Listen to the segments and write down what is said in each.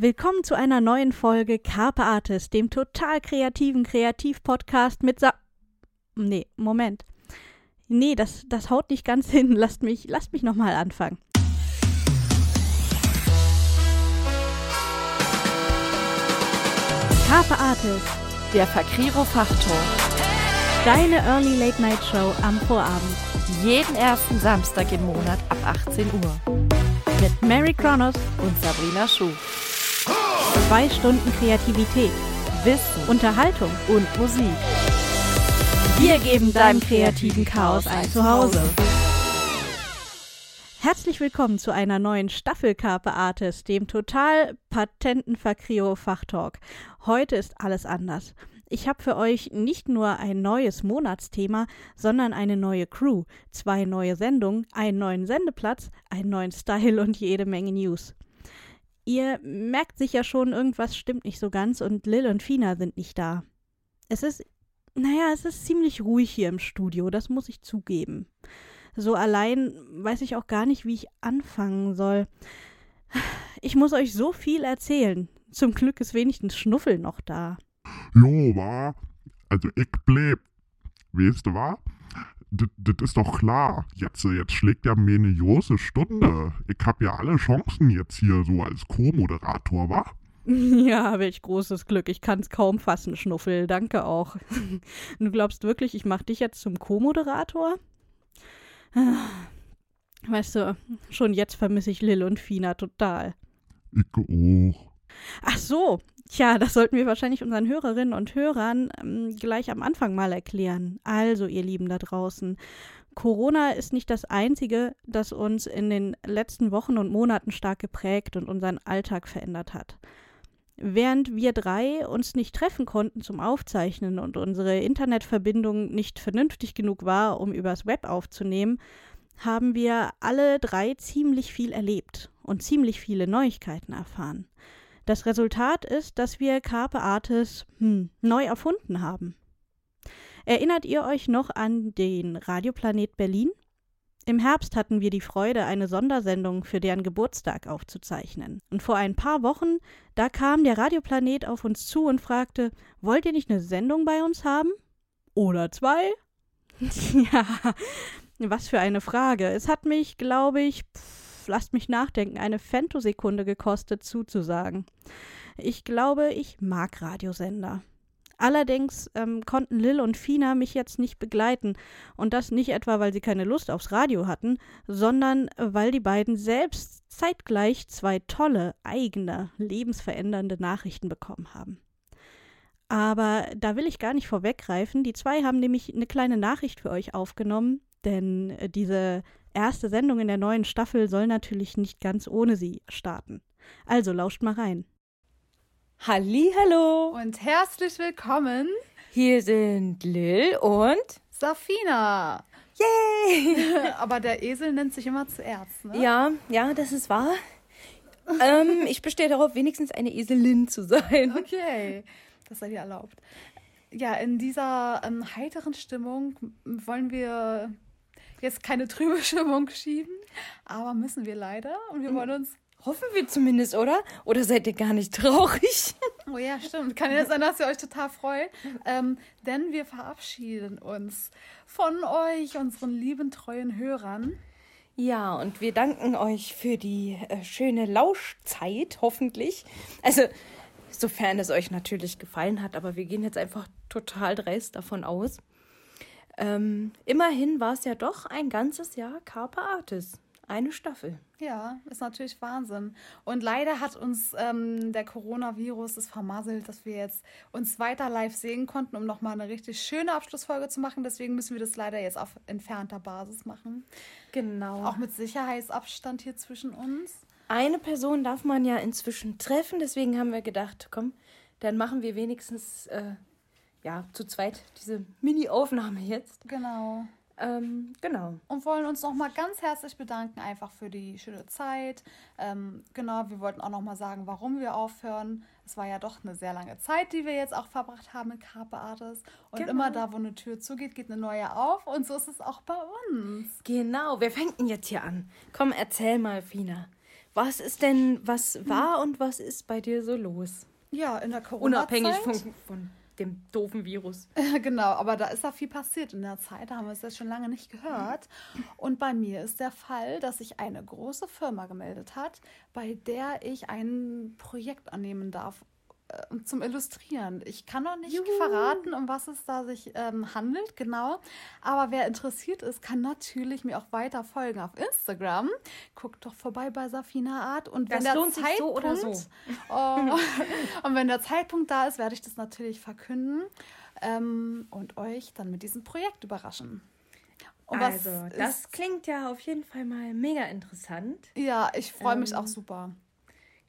Willkommen zu einer neuen Folge Carpe Artist, dem total kreativen Kreativ-Podcast mit Sa. Nee, Moment. Nee, das, das haut nicht ganz hin. Lasst mich, lasst mich nochmal anfangen. Carpe Artist, Der Fakriro Fachtalk. deine Early Late Night Show am Vorabend. Jeden ersten Samstag im Monat ab 18 Uhr. Mit Mary Kronos, Und Sabrina Schuh. Zwei Stunden Kreativität, Wissen Unterhaltung. und Musik. Wir geben deinem kreativen Chaos ein Zuhause. Herzlich willkommen zu einer neuen Staffel Carpe Artist, dem total patenten Fakrio Fachtalk. Heute ist alles anders. Ich habe für euch nicht nur ein neues Monatsthema, sondern eine neue Crew, zwei neue Sendungen, einen neuen Sendeplatz, einen neuen Style und jede Menge News. Ihr merkt sicher schon, irgendwas stimmt nicht so ganz und Lil und Fina sind nicht da. Es ist, naja, es ist ziemlich ruhig hier im Studio, das muss ich zugeben. So allein weiß ich auch gar nicht, wie ich anfangen soll. Ich muss euch so viel erzählen. Zum Glück ist wenigstens Schnuffel noch da. Jo, wa? Also ich bleib. Weißt du, wa? Das ist doch klar. Jetzt, jetzt schlägt ja mir eine große Stunde. Ich hab ja alle Chancen jetzt hier so als Co-Moderator, wa? Ja, welch großes Glück. Ich kann's kaum fassen, Schnuffel. Danke auch. Du glaubst wirklich, ich mach dich jetzt zum Co-Moderator? Weißt du, schon jetzt vermisse ich Lil und Fina total. Ich auch. Ach so, tja, das sollten wir wahrscheinlich unseren Hörerinnen und Hörern ähm, gleich am Anfang mal erklären. Also, ihr Lieben da draußen, Corona ist nicht das Einzige, das uns in den letzten Wochen und Monaten stark geprägt und unseren Alltag verändert hat. Während wir drei uns nicht treffen konnten zum Aufzeichnen und unsere Internetverbindung nicht vernünftig genug war, um übers Web aufzunehmen, haben wir alle drei ziemlich viel erlebt und ziemlich viele Neuigkeiten erfahren. Das Resultat ist, dass wir Carpe Artis hm, neu erfunden haben. Erinnert ihr euch noch an den Radioplanet Berlin? Im Herbst hatten wir die Freude, eine Sondersendung für deren Geburtstag aufzuzeichnen. Und vor ein paar Wochen, da kam der Radioplanet auf uns zu und fragte, wollt ihr nicht eine Sendung bei uns haben? Oder zwei? ja, was für eine Frage. Es hat mich, glaube ich, pff, lasst mich nachdenken, eine Femtosekunde gekostet zuzusagen. Ich glaube, ich mag Radiosender. Allerdings ähm, konnten Lil und Fina mich jetzt nicht begleiten. Und das nicht etwa, weil sie keine Lust aufs Radio hatten, sondern weil die beiden selbst zeitgleich zwei tolle, eigene, lebensverändernde Nachrichten bekommen haben. Aber da will ich gar nicht vorweggreifen. Die zwei haben nämlich eine kleine Nachricht für euch aufgenommen, denn äh, diese erste Sendung in der neuen Staffel soll natürlich nicht ganz ohne sie starten. Also lauscht mal rein. Hallo. Und herzlich willkommen, Hier sind Lil und Safina. Yay! Aber der Esel nennt sich immer zuerst, ne? Ja, ja, das ist wahr. ähm, ich bestehe darauf, wenigstens eine Eselin zu sein. Okay, das sei dir erlaubt. Ja, in dieser ähm, heiteren Stimmung wollen wir jetzt keine trübe Stimmung schieben, aber müssen wir leider. Und wir wollen uns. Hoffen wir zumindest, oder? Oder seid ihr gar nicht traurig? Oh ja, stimmt. Kann ja sein, dass ihr euch total freut. Ähm, denn wir verabschieden uns von euch, unseren lieben, treuen Hörern. Ja, und wir danken euch für die äh, schöne Lauschzeit, hoffentlich. Also, sofern es euch natürlich gefallen hat, aber wir gehen jetzt einfach total dreist davon aus. Ähm, immerhin war es ja doch ein ganzes Jahr Carpe Artis. Eine Staffel. Ja, ist natürlich Wahnsinn. Und leider hat uns ähm, der Coronavirus es vermasselt, dass wir jetzt uns weiter live sehen konnten, um nochmal eine richtig schöne Abschlussfolge zu machen. Deswegen müssen wir das leider jetzt auf entfernter Basis machen. Genau. Auch mit Sicherheitsabstand hier zwischen uns. eine Person darf man ja inzwischen treffen, deswegen haben wir gedacht, komm, dann machen wir wenigstens äh, ja zu zweit diese Mini-Aufnahme jetzt. Genau. Ähm, genau. Und wollen uns nochmal ganz herzlich bedanken, einfach für die schöne Zeit. Ähm, genau, wir wollten auch nochmal sagen, warum wir aufhören. Es war ja doch eine sehr lange Zeit, die wir jetzt auch verbracht haben mit Carpe Artis. Und Genau. immer da, wo eine Tür zugeht, geht eine neue auf. Und so ist es auch bei uns. Genau, wer fängt denn jetzt hier an? Komm, erzähl mal, Fina. was ist denn, was war und was ist bei dir so los? Ja, in der Corona-Zeit. Unabhängig von, von dem doofen Virus. genau, aber da ist ja viel passiert in der Zeit. Da haben wir es jetzt schon lange nicht gehört. Und bei mir ist der Fall, dass sich eine große Firma gemeldet hat, bei der ich ein Projekt annehmen darf zum Illustrieren. Ich kann noch nicht Juhu. verraten, um was es da sich ähm, handelt, genau. Aber wer interessiert ist, kann natürlich mir auch weiter folgen auf Instagram. Guckt doch vorbei bei Safina Art. Und wenn Das der lohnt sich so oder so. Oh, und wenn der Zeitpunkt da ist, werde ich das natürlich verkünden ähm, und euch dann mit diesem Projekt überraschen. Und also, das ist- klingt ja auf jeden Fall mal mega interessant. ja, ich freue mich Ähm, auch super.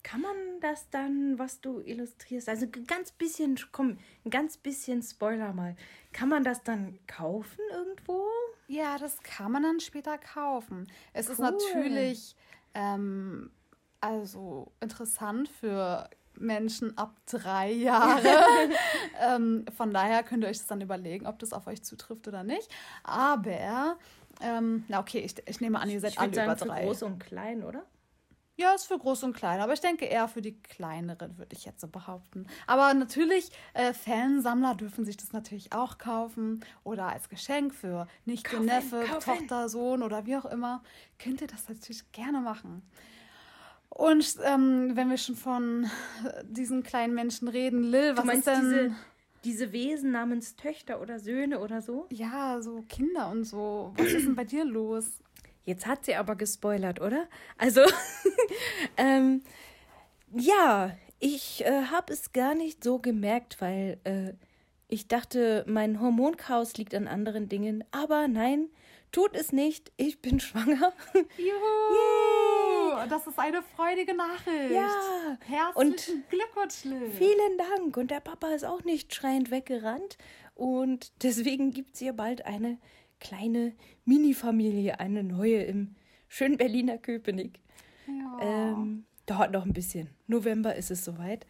Kann man das dann, was du illustrierst, also ganz bisschen, komm, ein ganz bisschen Spoiler mal. Kann man das dann kaufen irgendwo? Ja, das kann man dann später kaufen. Es ist Cool. natürlich ähm, also interessant für Menschen ab drei Jahre. ähm, von daher könnt ihr euch das dann überlegen, ob das auf euch zutrifft oder nicht. Aber, ähm, na okay, ich, ich nehme an, ihr seid Ich alle sagen, über für drei. groß und klein, oder? Ja, ist für groß und klein, aber ich denke eher für die kleineren, würde ich jetzt so behaupten. Aber natürlich, äh, Fansammler dürfen sich das natürlich auch kaufen oder als Geschenk für Nichte, Kaufen, Neffe, kaufen. Tochter, Sohn oder wie auch immer. Könnt ihr das natürlich gerne machen. Und ähm, wenn wir schon von äh, diesen kleinen Menschen reden, Lil, was ist denn? diese, diese Wesen namens Töchter oder Söhne oder so? Ja, so Kinder und so. Was ist denn bei dir los? Jetzt hat sie aber gespoilert, oder? Also, ähm, ja, ich äh, habe es gar nicht so gemerkt, weil äh, ich dachte, mein Hormonchaos liegt an anderen Dingen. Aber nein, tut es nicht. Ich bin schwanger. Juhu! Das ist eine freudige Nachricht. Ja, Herzlichen Glückwunsch, Lil. Vielen Dank. Und der Papa ist auch nicht schreiend weggerannt. Und deswegen gibt es hier bald eine kleine Mini-Familie, eine neue im schönen Berliner Köpenick. Ja. Ähm, dauert noch ein bisschen. November ist es soweit.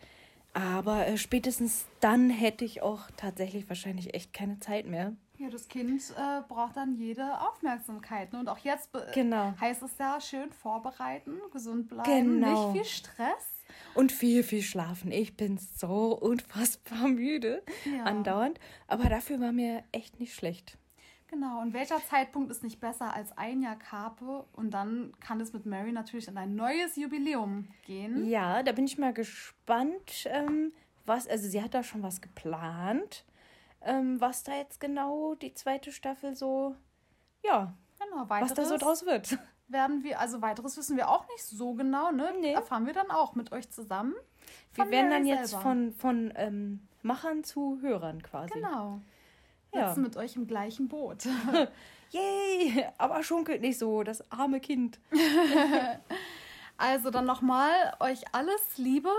Aber äh, spätestens dann hätte ich auch tatsächlich wahrscheinlich echt keine Zeit mehr. Ja, das Kind äh, braucht dann jede Aufmerksamkeit. Ne? Und auch jetzt Genau. heißt es ja, schön vorbereiten, gesund bleiben, Genau. nicht viel Stress. Und viel, viel schlafen. Ich bin so unfassbar müde. Ja. Andauernd. Aber dafür war mir echt nicht schlecht. Genau, und welcher Zeitpunkt ist nicht besser als ein Jahr Karpe? Und dann kann es mit Mary natürlich in ein neues Jubiläum gehen. Ja, da bin ich mal gespannt, ähm, was, also sie hat da schon was geplant, ähm, was da jetzt genau die zweite Staffel so, ja, Genau, was da so draus wird. werden wir, also weiteres wissen wir auch nicht so genau, ne? Nee. Erfahren wir dann auch mit euch zusammen. Wir werden dann Mary jetzt selber. von, von ähm, Machern zu Hörern quasi. Genau. Ja. Sitzen mit euch im gleichen Boot. Yay, aber schunkelt nicht so, das arme Kind. Also dann nochmal euch alles Liebe.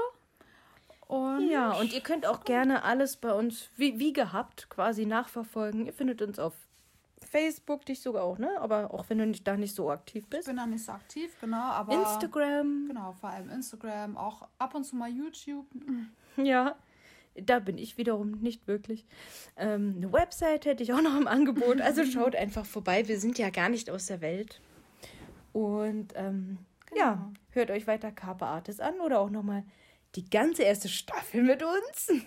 Und Ja, und ihr könnt auch gerne alles bei uns wie, wie gehabt quasi nachverfolgen. Ihr findet uns auf Facebook, dich sogar auch, ne? Aber auch wenn du nicht, da nicht so aktiv ich bist. bin da nicht so aktiv, genau, aber Instagram, genau, vor allem Instagram, auch ab und zu mal YouTube. Ja, da bin ich wiederum nicht wirklich. Ähm, eine Website hätte ich auch noch im Angebot. Also schaut einfach vorbei. Wir sind ja gar nicht aus der Welt. Und ähm, ja, Genau. hört euch weiter Carpe Artis an oder auch nochmal die ganze erste Staffel mit uns.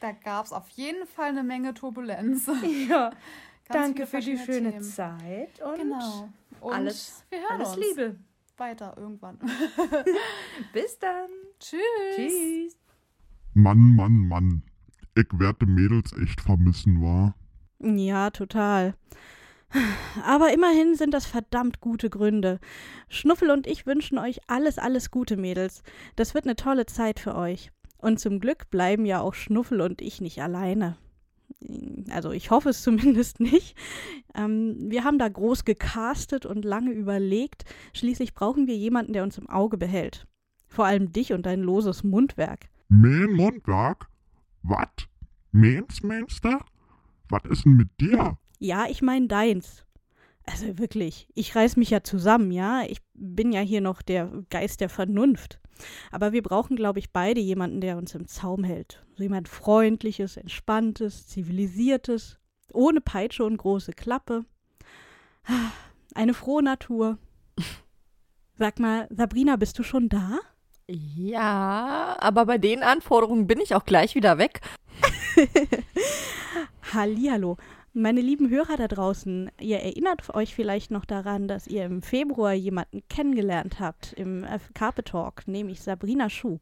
Da gab es auf jeden Fall eine Menge Turbulenz. Ja, danke für die schöne Themen. Zeit und Genau. Und alles, wir hören alles uns Liebe. weiter irgendwann. Bis dann. Tschüss. Tschüss. Mann, Mann, Mann. Ich werde Mädels echt vermissen, war. Ja, total. Aber immerhin sind das verdammt gute Gründe. Schnuffel und ich wünschen euch alles, alles Gute, Mädels. Das wird eine tolle Zeit für euch. Und zum Glück bleiben ja auch Schnuffel und ich nicht alleine. Also ich hoffe es zumindest nicht. Ähm, wir haben da groß gecastet und lange überlegt. Schließlich brauchen wir jemanden, der uns im Auge behält. Vor allem dich und dein loses Mundwerk. Mein Mundwerk? Wat? Meins, meinst? Was ist denn mit dir? Ja, ich meine deins. Also wirklich, ich reiß mich ja zusammen, ja. Ich bin ja hier noch der Geist der Vernunft. Aber wir brauchen, glaube ich, beide jemanden, der uns im Zaum hält. So jemand Freundliches, Entspanntes, Zivilisiertes, ohne Peitsche und große Klappe. Eine frohe Natur. Sag mal, Sabrina, bist du schon da? Ja, aber bei den Anforderungen bin ich auch gleich wieder weg. Hallihallo. Meine lieben Hörer da draußen, ihr erinnert euch vielleicht noch daran, dass ihr im Februar jemanden kennengelernt habt im äh, Carpet Talk, nämlich Sabrina Schuh.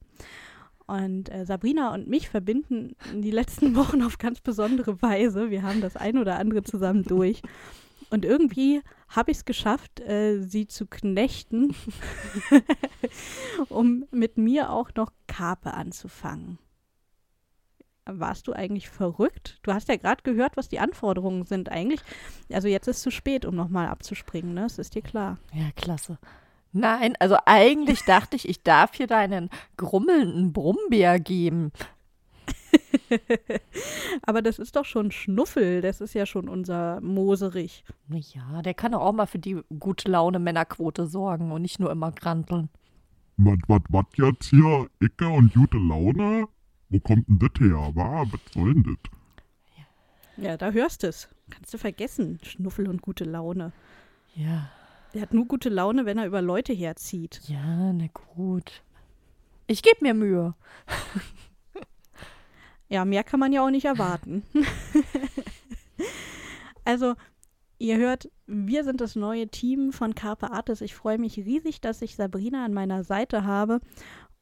Und äh, Sabrina und mich verbinden die letzten Wochen auf ganz besondere Weise. Wir haben das ein oder andere zusammen durch. Und irgendwie habe ich es geschafft, äh, sie zu knechten, um mit mir auch noch Karpe anzufangen. Warst du eigentlich verrückt? Du hast ja gerade gehört, was die Anforderungen sind. Eigentlich, also jetzt ist es zu spät, um nochmal abzuspringen, ne? Das ist dir klar. Ja, klasse. Nein, also eigentlich dachte ich, ich darf hier deinen grummelnden Brummbär geben. Aber das ist doch schon Schnuffel. Das ist ja schon unser Moserich. Ja, der kann doch auch mal für die gute Laune Männerquote sorgen und nicht nur immer granteln. Was, was, was jetzt hier? Icke und gute Laune? Wo kommt denn das her, wa? Was soll denn das? Ja, da hörst du es. Kannst du vergessen. Schnuffel und gute Laune. Ja. Der hat nur gute Laune, wenn er über Leute herzieht. Ja, na gut. Ich gebe mir Mühe. Ja, mehr kann man ja auch nicht erwarten. also, ihr hört, wir sind das neue Team von Carpe Artis. Ich freue mich riesig, dass ich Sabrina an meiner Seite habe.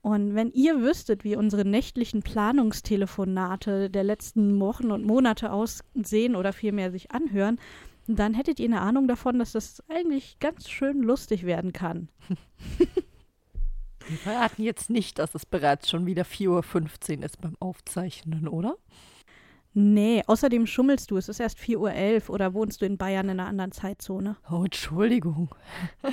Und wenn ihr wüsstet, wie unsere nächtlichen Planungstelefonate der letzten Wochen und Monate aussehen oder vielmehr sich anhören, dann hättet ihr eine Ahnung davon, dass das eigentlich ganz schön lustig werden kann. Wir verraten jetzt nicht, dass es bereits schon wieder 4.15 Uhr ist beim Aufzeichnen, oder? Nee, außerdem schummelst du. Es ist erst 4.11 Uhr oder wohnst du in Bayern in einer anderen Zeitzone? Oh, Entschuldigung.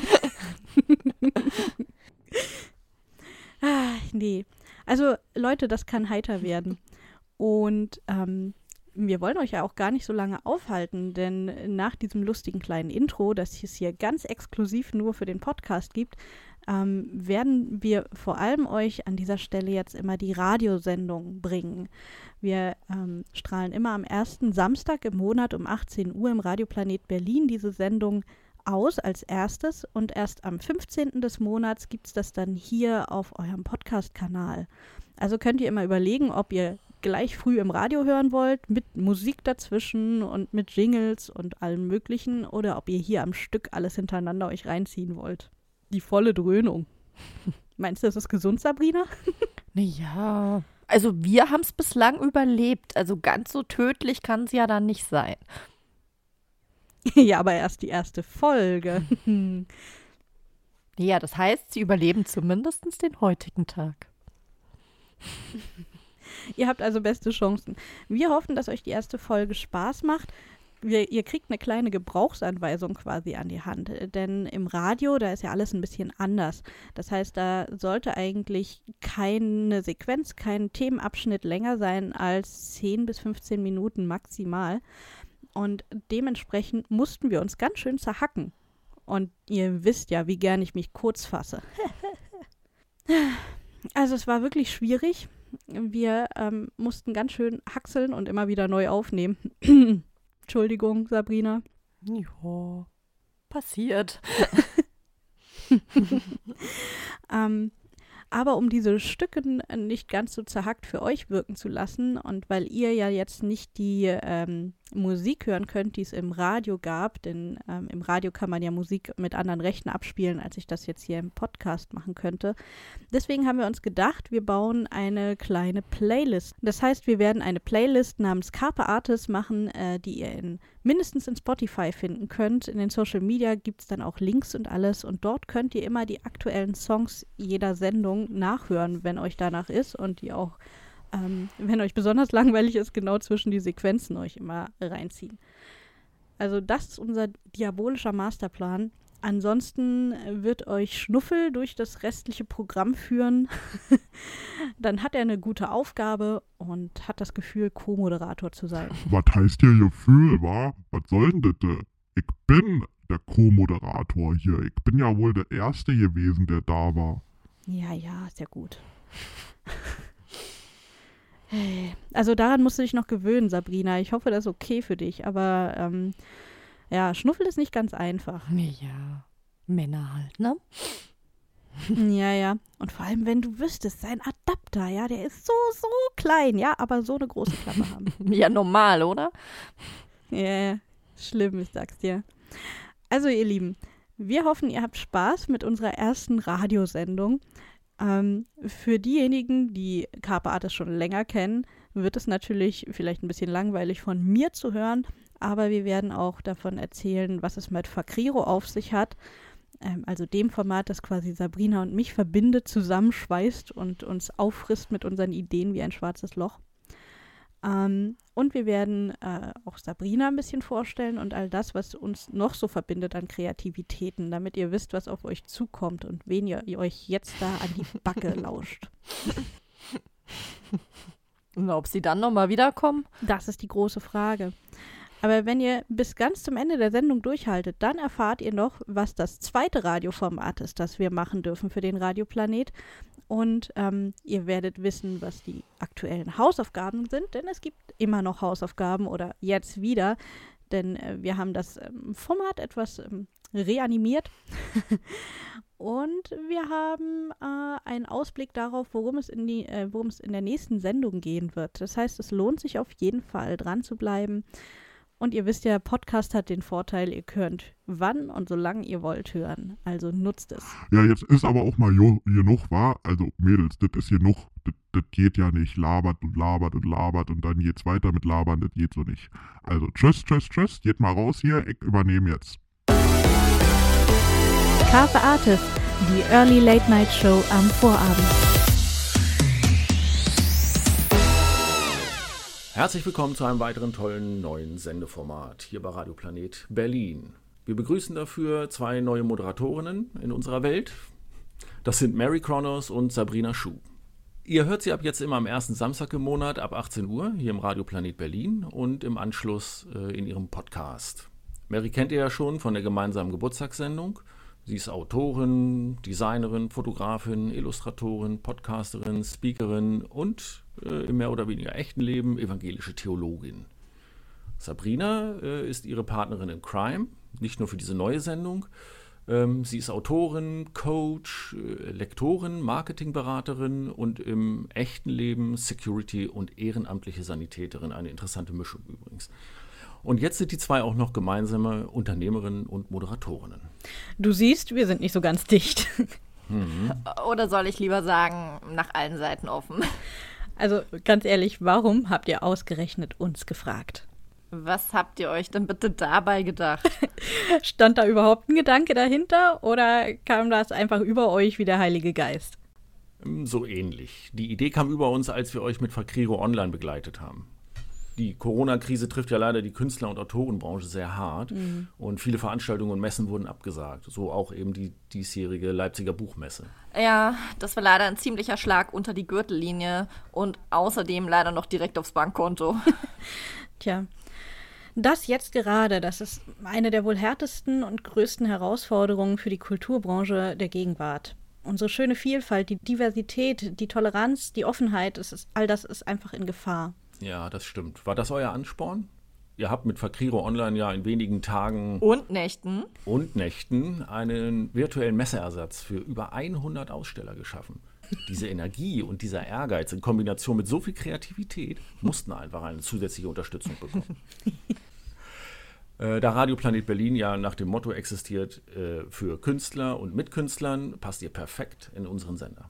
ah, nee. Also, Leute, das kann heiter werden. Und ähm, wir wollen euch ja auch gar nicht so lange aufhalten, denn nach diesem lustigen kleinen Intro, das es hier ganz exklusiv nur für den Podcast gibt, ähm, werden wir vor allem euch an dieser Stelle jetzt immer die Radiosendung bringen. Wir ähm, strahlen immer am ersten Samstag im Monat um 18 Uhr im Radioplanet Berlin diese Sendung aus als erstes und erst am 15. des Monats gibt es das dann hier auf eurem Podcast-Kanal. Also könnt ihr immer überlegen, ob ihr gleich früh im Radio hören wollt, mit Musik dazwischen und mit Jingles und allem Möglichen, oder ob ihr hier am Stück alles hintereinander euch reinziehen wollt die volle Dröhnung. Meinst du, das ist gesund, Sabrina? Naja, also wir haben es bislang überlebt. Also ganz so tödlich kann es ja dann nicht sein. ja, aber erst die erste Folge. ja, das heißt, sie überleben zumindest den heutigen Tag. Ihr habt also beste Chancen. Wir hoffen, dass euch die erste Folge Spaß macht wir, ihr kriegt eine kleine Gebrauchsanweisung quasi an die Hand. Denn im Radio, da ist ja alles ein bisschen anders. Das heißt, da sollte eigentlich keine Sequenz, kein Themenabschnitt länger sein als 10 bis 15 Minuten maximal. Und dementsprechend mussten wir uns ganz schön zerhacken. Und ihr wisst ja, wie gern ich mich kurz fasse. also es war wirklich schwierig. Wir ähm, mussten ganz schön haxeln und immer wieder neu aufnehmen. Entschuldigung, Sabrina. Ja, passiert. ähm, aber um diese Stücke nicht ganz so zerhackt für euch wirken zu lassen und weil ihr ja jetzt nicht die ähm, Musik hören könnt, die es im Radio gab, denn ähm, im Radio kann man ja Musik mit anderen Rechten abspielen, als ich das jetzt hier im Podcast machen könnte. Deswegen haben wir uns gedacht, wir bauen eine kleine Playlist. Das heißt, wir werden eine Playlist namens Carpe Artis machen, äh, die ihr in, mindestens in Spotify finden könnt. In den Social Media gibt es dann auch Links und alles und dort könnt ihr immer die aktuellen Songs jeder Sendung nachhören, wenn euch danach ist und die auch ähm, wenn euch besonders langweilig ist, genau zwischen die Sequenzen euch immer reinziehen. Also das ist unser diabolischer Masterplan. Ansonsten wird euch Schnuffel durch das restliche Programm führen. Dann hat er eine gute Aufgabe und hat das Gefühl, Co-Moderator zu sein. Was heißt hier Gefühl, wa? Was soll denn das? Ich bin der Co-Moderator hier. Ich bin ja wohl der Erste gewesen, der da war. Ja, ja, sehr gut. Also daran musst du dich noch gewöhnen, Sabrina. Ich hoffe, das ist okay für dich. Aber ähm, ja, Schnuffel ist nicht ganz einfach. Ja, Männer halt, ne? Ja, ja. Und vor allem, wenn du wüsstest, sein Adapter, ja, der ist so, so klein, ja, aber so eine große Klappe haben. Ja, normal, oder? Ja, ja. schlimm, ich sag's dir. Also, ihr Lieben, wir hoffen, ihr habt Spaß mit unserer ersten Radiosendung. Ähm, für diejenigen, die Carpe Artis schon länger kennen, wird es natürlich vielleicht ein bisschen langweilig von mir zu hören, aber wir werden auch davon erzählen, was es mit Fakriro auf sich hat. Ähm, also dem Format, das quasi Sabrina und mich verbindet, zusammenschweißt und uns auffrisst mit unseren Ideen wie ein schwarzes Loch. Ähm, und wir werden äh, auch Sabrina ein bisschen vorstellen und all das, was uns noch so verbindet an Kreativitäten, damit ihr wisst, was auf euch zukommt und wen ihr, ihr euch jetzt da an die Backe lauscht. Und ob sie dann nochmal wiederkommen? Das ist die große Frage. Aber wenn ihr bis ganz zum Ende der Sendung durchhaltet, dann erfahrt ihr noch, was das zweite Radioformat ist, das wir machen dürfen für den Radioplanet. Und ähm, ihr werdet wissen, was die aktuellen Hausaufgaben sind, denn es gibt immer noch Hausaufgaben oder jetzt wieder, denn äh, wir haben das ähm, Format etwas ähm, reanimiert. Und wir haben äh, einen Ausblick darauf, worum es, in die, äh, worum es in der nächsten Sendung gehen wird. Das heißt, es lohnt sich auf jeden Fall dran zu bleiben. Und ihr wisst ja, Podcast hat den Vorteil, ihr könnt wann und solange ihr wollt hören. Also nutzt es. Ja, jetzt ist aber auch mal genug, war. Also Mädels, das ist genug. Das, das geht ja nicht. Labert und labert und labert und dann geht's weiter mit labern. Das geht so nicht. Also tschüss, tschüss, tschüss. Geht mal raus hier. Ich übernehme jetzt. Carpe Artis, die Early Late Night Show am Vorabend. Herzlich willkommen zu einem weiteren tollen neuen Sendeformat hier bei Radio Planet Berlin. Wir begrüßen dafür zwei neue Moderatorinnen in unserer Welt. Das sind Mary Kronos und Sabrina Schuh. Ihr hört sie ab jetzt immer am ersten Samstag im Monat ab 18 Uhr hier im Radio Planet Berlin und im Anschluss äh, in ihrem Podcast. Mary kennt ihr ja schon von der gemeinsamen Geburtstagssendung. Sie ist Autorin, Designerin, Fotografin, Illustratorin, Podcasterin, Speakerin und äh, im mehr oder weniger echten Leben evangelische Theologin. Sabrina äh, ist ihre Partnerin in Crime, nicht nur für diese neue Sendung. Ähm, sie ist Autorin, Coach, äh, Lektorin, Marketingberaterin und im echten Leben Security und ehrenamtliche Sanitäterin. Eine interessante Mischung übrigens. Und jetzt sind die zwei auch noch gemeinsame Unternehmerinnen und Moderatorinnen. Du siehst, wir sind nicht so ganz dicht. Oder soll ich lieber sagen, nach allen Seiten offen? Also ganz ehrlich, warum habt ihr ausgerechnet uns gefragt? Was habt ihr euch denn bitte dabei gedacht? Stand da überhaupt ein Gedanke dahinter oder kam das einfach über euch wie der Heilige Geist? Ähm, So ähnlich. Die Idee kam über uns, als wir euch mit Fakriro Online begleitet haben. Die Corona-Krise trifft ja leider die Künstler- und Autorenbranche sehr hart und viele Veranstaltungen und Messen wurden abgesagt. So auch eben die diesjährige Leipziger Buchmesse. Ja, das war leider ein ziemlicher Schlag unter die Gürtellinie und außerdem leider noch direkt aufs Bankkonto. Tja, das jetzt gerade, das ist eine der wohl härtesten und größten Herausforderungen für die Kulturbranche der Gegenwart. Unsere schöne Vielfalt, die Diversität, die Toleranz, die Offenheit, es ist, all das ist einfach in Gefahr. Ja, das stimmt. War das euer Ansporn? Ihr habt mit Fakriro Online ja in wenigen Tagen Und Nächten? und Nächten einen virtuellen Messeersatz für über 100 Aussteller geschaffen. Diese Energie und dieser Ehrgeiz in Kombination mit so viel Kreativität mussten einfach eine zusätzliche Unterstützung bekommen. Äh, Da Radio Planet Berlin ja nach dem Motto existiert, äh, für Künstler und Mitkünstlern, passt ihr perfekt in unseren Sender.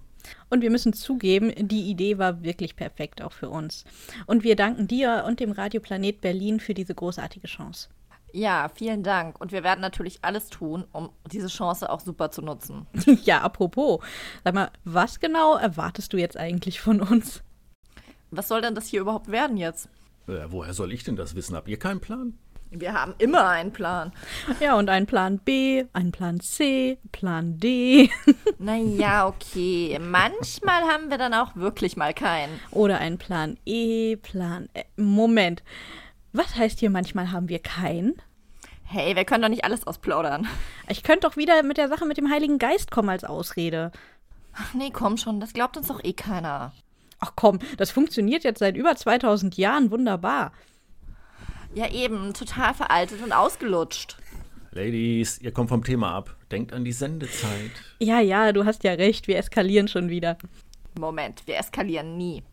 Und wir müssen zugeben, die Idee war wirklich perfekt auch für uns. Und wir danken dir und dem Radioplanet Berlin für diese großartige Chance. Ja, vielen Dank. Und wir werden natürlich alles tun, um diese Chance auch super zu nutzen. ja, apropos, sag mal, was genau erwartest du jetzt eigentlich von uns? Was soll denn das hier überhaupt werden jetzt? Äh, woher soll ich denn das wissen? Habt ihr keinen Plan? Wir haben immer einen Plan. Ja, und einen Plan B, einen Plan C, Plan D Naja, okay. Manchmal haben wir dann auch wirklich mal keinen. oder einen Plan E, Plan. Äh, Moment. Was heißt hier manchmal haben wir keinen? Hey, wir können doch nicht alles ausplaudern. Ich könnte doch wieder mit der Sache mit dem Heiligen Geist kommen als Ausrede. Ach nee, komm schon, das glaubt uns doch eh keiner. Ach komm, das funktioniert jetzt seit über 2000 Jahren wunderbar. Ja, eben, total veraltet und ausgelutscht. Ladies, ihr kommt vom Thema ab. Denkt an die Sendezeit. Ja, ja, du hast ja recht, wir eskalieren schon wieder. Moment, wir eskalieren nie.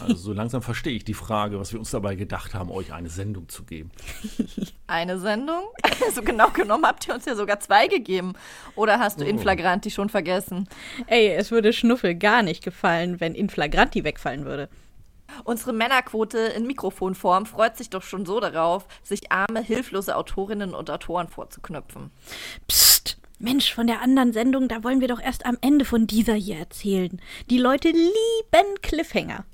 Also so langsam verstehe ich die Frage, was wir uns dabei gedacht haben, euch eine Sendung zu geben. Eine Sendung? so genau genommen habt ihr uns ja sogar zwei gegeben. Oder hast du Oh. Inflagranti schon vergessen? Ey, es würde Schnuffel gar nicht gefallen, wenn Inflagranti wegfallen würde. Unsere Männerquote in Mikrofonform freut sich doch schon so darauf, sich arme, hilflose Autorinnen und Autoren vorzuknüpfen. Psst, Mensch, von der anderen Sendung, da wollen wir doch erst am Ende von dieser hier erzählen. Die Leute lieben Cliffhanger.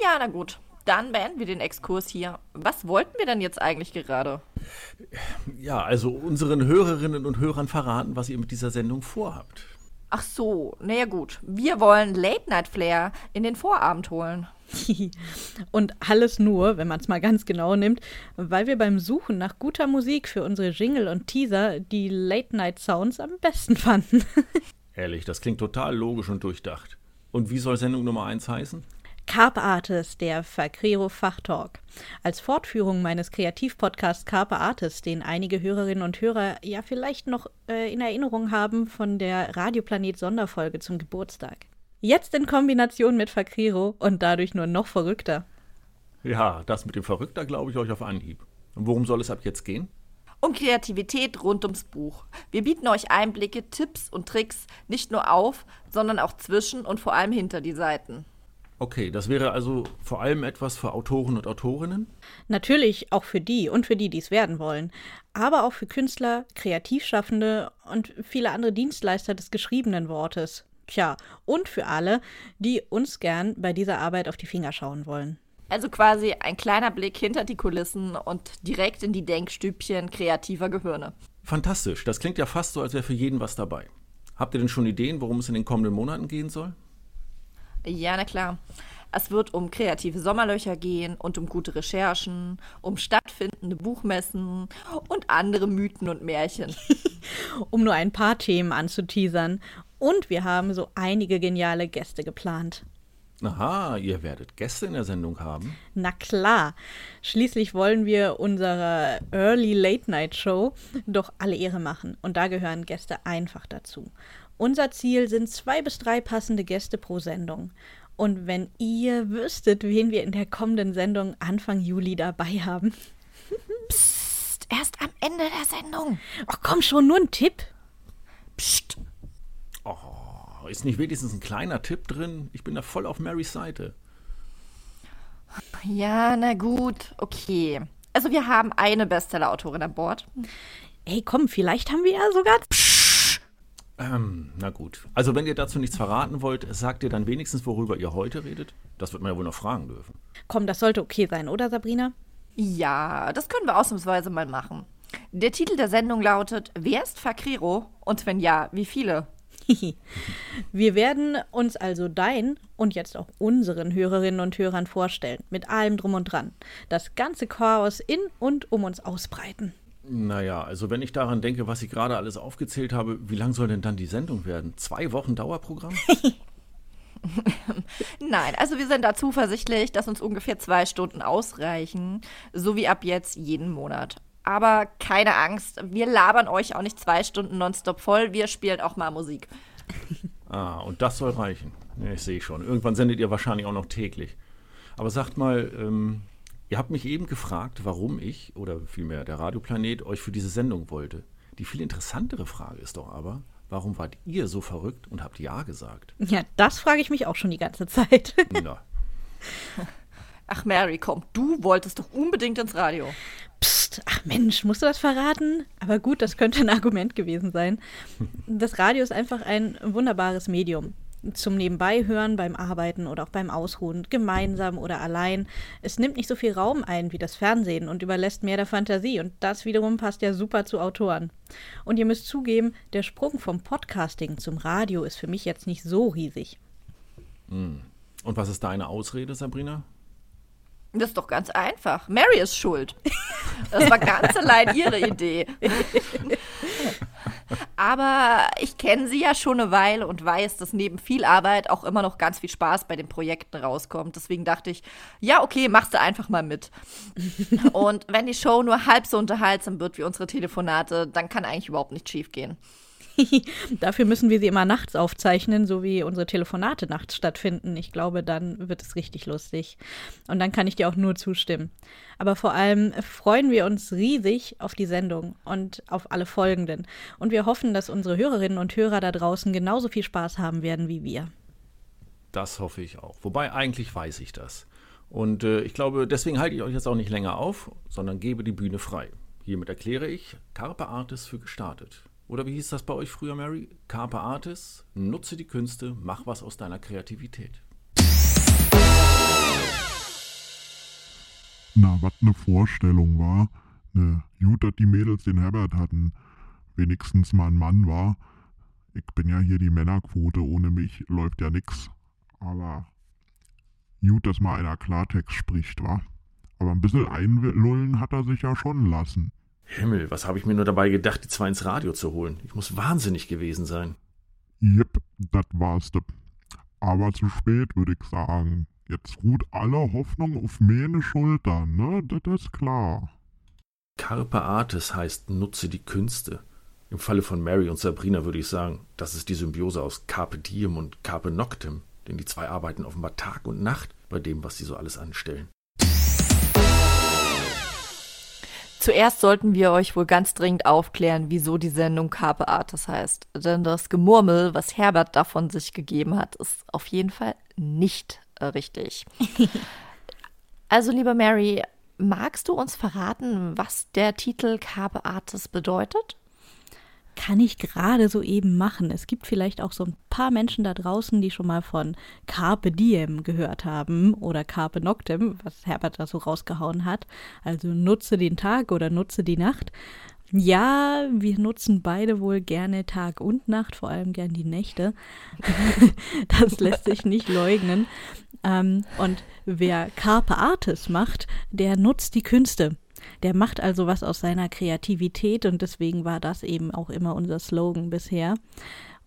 Ja, na gut. Dann beenden wir den Exkurs hier. Was wollten wir denn jetzt eigentlich gerade? Ja, also unseren Hörerinnen und Hörern verraten, was ihr mit dieser Sendung vorhabt. Ach so, naja gut. Wir wollen Late Night Flair in den Vorabend holen. Und alles nur, wenn man es mal ganz genau nimmt, weil wir beim Suchen nach guter Musik für unsere Jingle und Teaser die Late-Night-Sounds am besten fanden. Ehrlich, das klingt total logisch und durchdacht. Und wie soll Sendung Nummer 1 heißen? Carpe Artis, der Fakrero Fachtalk. Als Fortführung meines Kreativpodcasts Carpe Artis, den einige Hörerinnen und Hörer ja vielleicht noch äh, in Erinnerung haben von der Radioplanet Sonderfolge zum Geburtstag. Jetzt in Kombination mit Fakrero und dadurch nur noch verrückter. Ja, das mit dem Verrückter glaube ich euch auf Anhieb. Und worum soll es ab jetzt gehen? Um Kreativität rund ums Buch. Wir bieten euch Einblicke, Tipps und Tricks nicht nur auf, sondern auch zwischen und vor allem hinter die Seiten. Okay, das wäre also vor allem etwas für Autoren und Autorinnen? Natürlich auch für die und für die, die es werden wollen, aber auch für Künstler, Kreativschaffende und viele andere Dienstleister des geschriebenen Wortes. Tja, und für alle, die uns gern bei dieser Arbeit auf die Finger schauen wollen. Also quasi ein kleiner Blick hinter die Kulissen und direkt in die Denkstübchen kreativer Gehirne. Fantastisch, das klingt ja fast so, als wäre für jeden was dabei. Habt ihr denn schon Ideen, worum es in den kommenden Monaten gehen soll? Ja, na klar. Es wird um kreative Sommerlöcher gehen und um gute Recherchen, um stattfindende Buchmessen und andere Mythen und Märchen. Um nur ein paar Themen anzuteasern. Und wir haben so einige geniale Gäste geplant. Aha, ihr werdet Gäste in der Sendung haben. Na klar. Schließlich wollen wir unserer Early Late Night Show doch alle Ehre machen. Und da gehören Gäste einfach dazu. Unser Ziel sind zwei bis drei passende Gäste pro Sendung. Und wenn ihr wüsstet, wen wir in der kommenden Sendung Anfang Juli dabei haben. Psst, erst am Ende der Sendung. Ach komm schon, nur ein Tipp. Psst. Ist nicht wenigstens ein kleiner Tipp drin? Ich bin da voll auf Marys Seite. Ja, na gut, okay. Also wir haben eine Bestseller-Autorin an Bord. Ey, komm, vielleicht haben wir ja sogar. Ähm, na gut. Also wenn ihr dazu nichts verraten wollt, sagt ihr dann wenigstens, worüber ihr heute redet? Das wird man ja wohl noch fragen dürfen. Komm, das sollte okay sein, oder Sabrina? Ja, das können wir ausnahmsweise mal machen. Der Titel der Sendung lautet Wer ist Fakriro? Und wenn ja, wie viele? Wir werden uns also dein und jetzt auch unseren Hörerinnen und Hörern vorstellen, mit allem drum und dran. Das ganze Chaos in und um uns ausbreiten. Naja, also wenn ich daran denke, was ich gerade alles aufgezählt habe, wie lang soll denn dann die Sendung werden? Zwei Wochen Dauerprogramm? Nein, also wir sind da zuversichtlich, dass uns ungefähr zwei Stunden ausreichen, so wie ab jetzt jeden Monat. Aber keine Angst, wir labern euch auch nicht zwei Stunden nonstop voll, wir spielen auch mal Musik. Ah, und das soll reichen. Ja, ich sehe schon. Irgendwann sendet ihr wahrscheinlich auch noch täglich. Aber sagt mal, ähm, ihr habt mich eben gefragt, warum ich, oder vielmehr der Radioplanet, euch für diese Sendung wollte. Die viel interessantere Frage ist doch aber, warum wart ihr so verrückt und habt Ja gesagt? Ja, das frage ich mich auch schon die ganze Zeit. Na, Ach Mary, komm, du wolltest doch unbedingt ins Radio. Psst, ach Mensch, musst du das verraten? Aber gut, das könnte ein Argument gewesen sein. Das Radio ist einfach ein wunderbares Medium. Zum Nebenbeihören, beim Arbeiten oder auch beim Ausruhen, gemeinsam oder allein. Es nimmt nicht so viel Raum ein wie das Fernsehen und überlässt mehr der Fantasie. Und das wiederum passt ja super zu Autoren. Und ihr müsst zugeben, der Sprung vom Podcasting zum Radio ist für mich jetzt nicht so riesig. und was ist deine Ausrede, Sabrina? Das ist doch ganz einfach. Mary ist schuld. Das war ganz allein ihre Idee. Aber ich kenne sie ja schon eine Weile und weiß, dass neben viel Arbeit auch immer noch ganz viel Spaß bei den Projekten rauskommt. Deswegen dachte ich, ja, okay, machst du einfach mal mit. und wenn die Show nur halb so unterhaltsam wird wie unsere Telefonate, dann kann eigentlich überhaupt nichts schief gehen. Dafür müssen wir sie immer nachts aufzeichnen, so wie unsere Telefonate nachts stattfinden. Ich glaube, dann wird es richtig lustig. Und dann kann ich dir auch nur zustimmen. Aber vor allem freuen wir uns riesig auf die Sendung und auf alle folgenden. Und wir hoffen, dass unsere Hörerinnen und Hörer da draußen genauso viel Spaß haben werden wie wir. Das hoffe ich auch. Wobei eigentlich weiß ich das. Und äh, ich glaube, deswegen halte ich euch jetzt auch nicht länger auf, sondern gebe die Bühne frei. Hiermit erkläre ich Carpe Artis für gestartet. Oder wie hieß das bei euch früher, Mary? Carpe Artis, nutze die Künste, mach was aus deiner Kreativität. Na, was ne Vorstellung war. Ne, gut, dass die Mädels den Herbert hatten. Wenigstens mal ein Mann war. Ich bin ja hier die Männerquote, ohne mich läuft ja nix. Aber gut, dass mal einer Klartext spricht, wa? Aber ein bisschen einlullen hat er sich ja schon lassen. Himmel, was habe ich mir nur dabei gedacht, die zwei ins Radio zu holen? Ich muss wahnsinnig gewesen sein. Jep, das war's. Aber zu spät, würde ich sagen. Jetzt ruht alle Hoffnung auf meine Schultern, ne? Das ist klar. Carpe Artis heißt nutze die Künste. Im Falle von Mary und Sabrina würde ich sagen, das ist die Symbiose aus Carpe Diem und Carpe Noctem, denn die zwei arbeiten offenbar Tag und Nacht bei dem, was sie so alles anstellen. Zuerst sollten wir euch wohl ganz dringend aufklären, wieso die Sendung Carpe Artis heißt. Denn das Gemurmel, was Herbert davon sich gegeben hat, ist auf jeden Fall nicht äh, richtig. also, liebe Mary, magst du uns verraten, was der Titel Carpe Artis bedeutet? Kann ich gerade so eben machen. Es gibt vielleicht auch so ein paar Menschen da draußen, die schon mal von Carpe Diem gehört haben oder Carpe Noctem, was Herbert da so rausgehauen hat. Also nutze den Tag oder nutze die Nacht. Ja, wir nutzen beide wohl gerne Tag und Nacht, vor allem gern die Nächte. das lässt sich nicht leugnen. Ähm, und wer Carpe Artis macht, der nutzt die Künste. Der macht also was aus seiner Kreativität und deswegen war das eben auch immer unser Slogan bisher.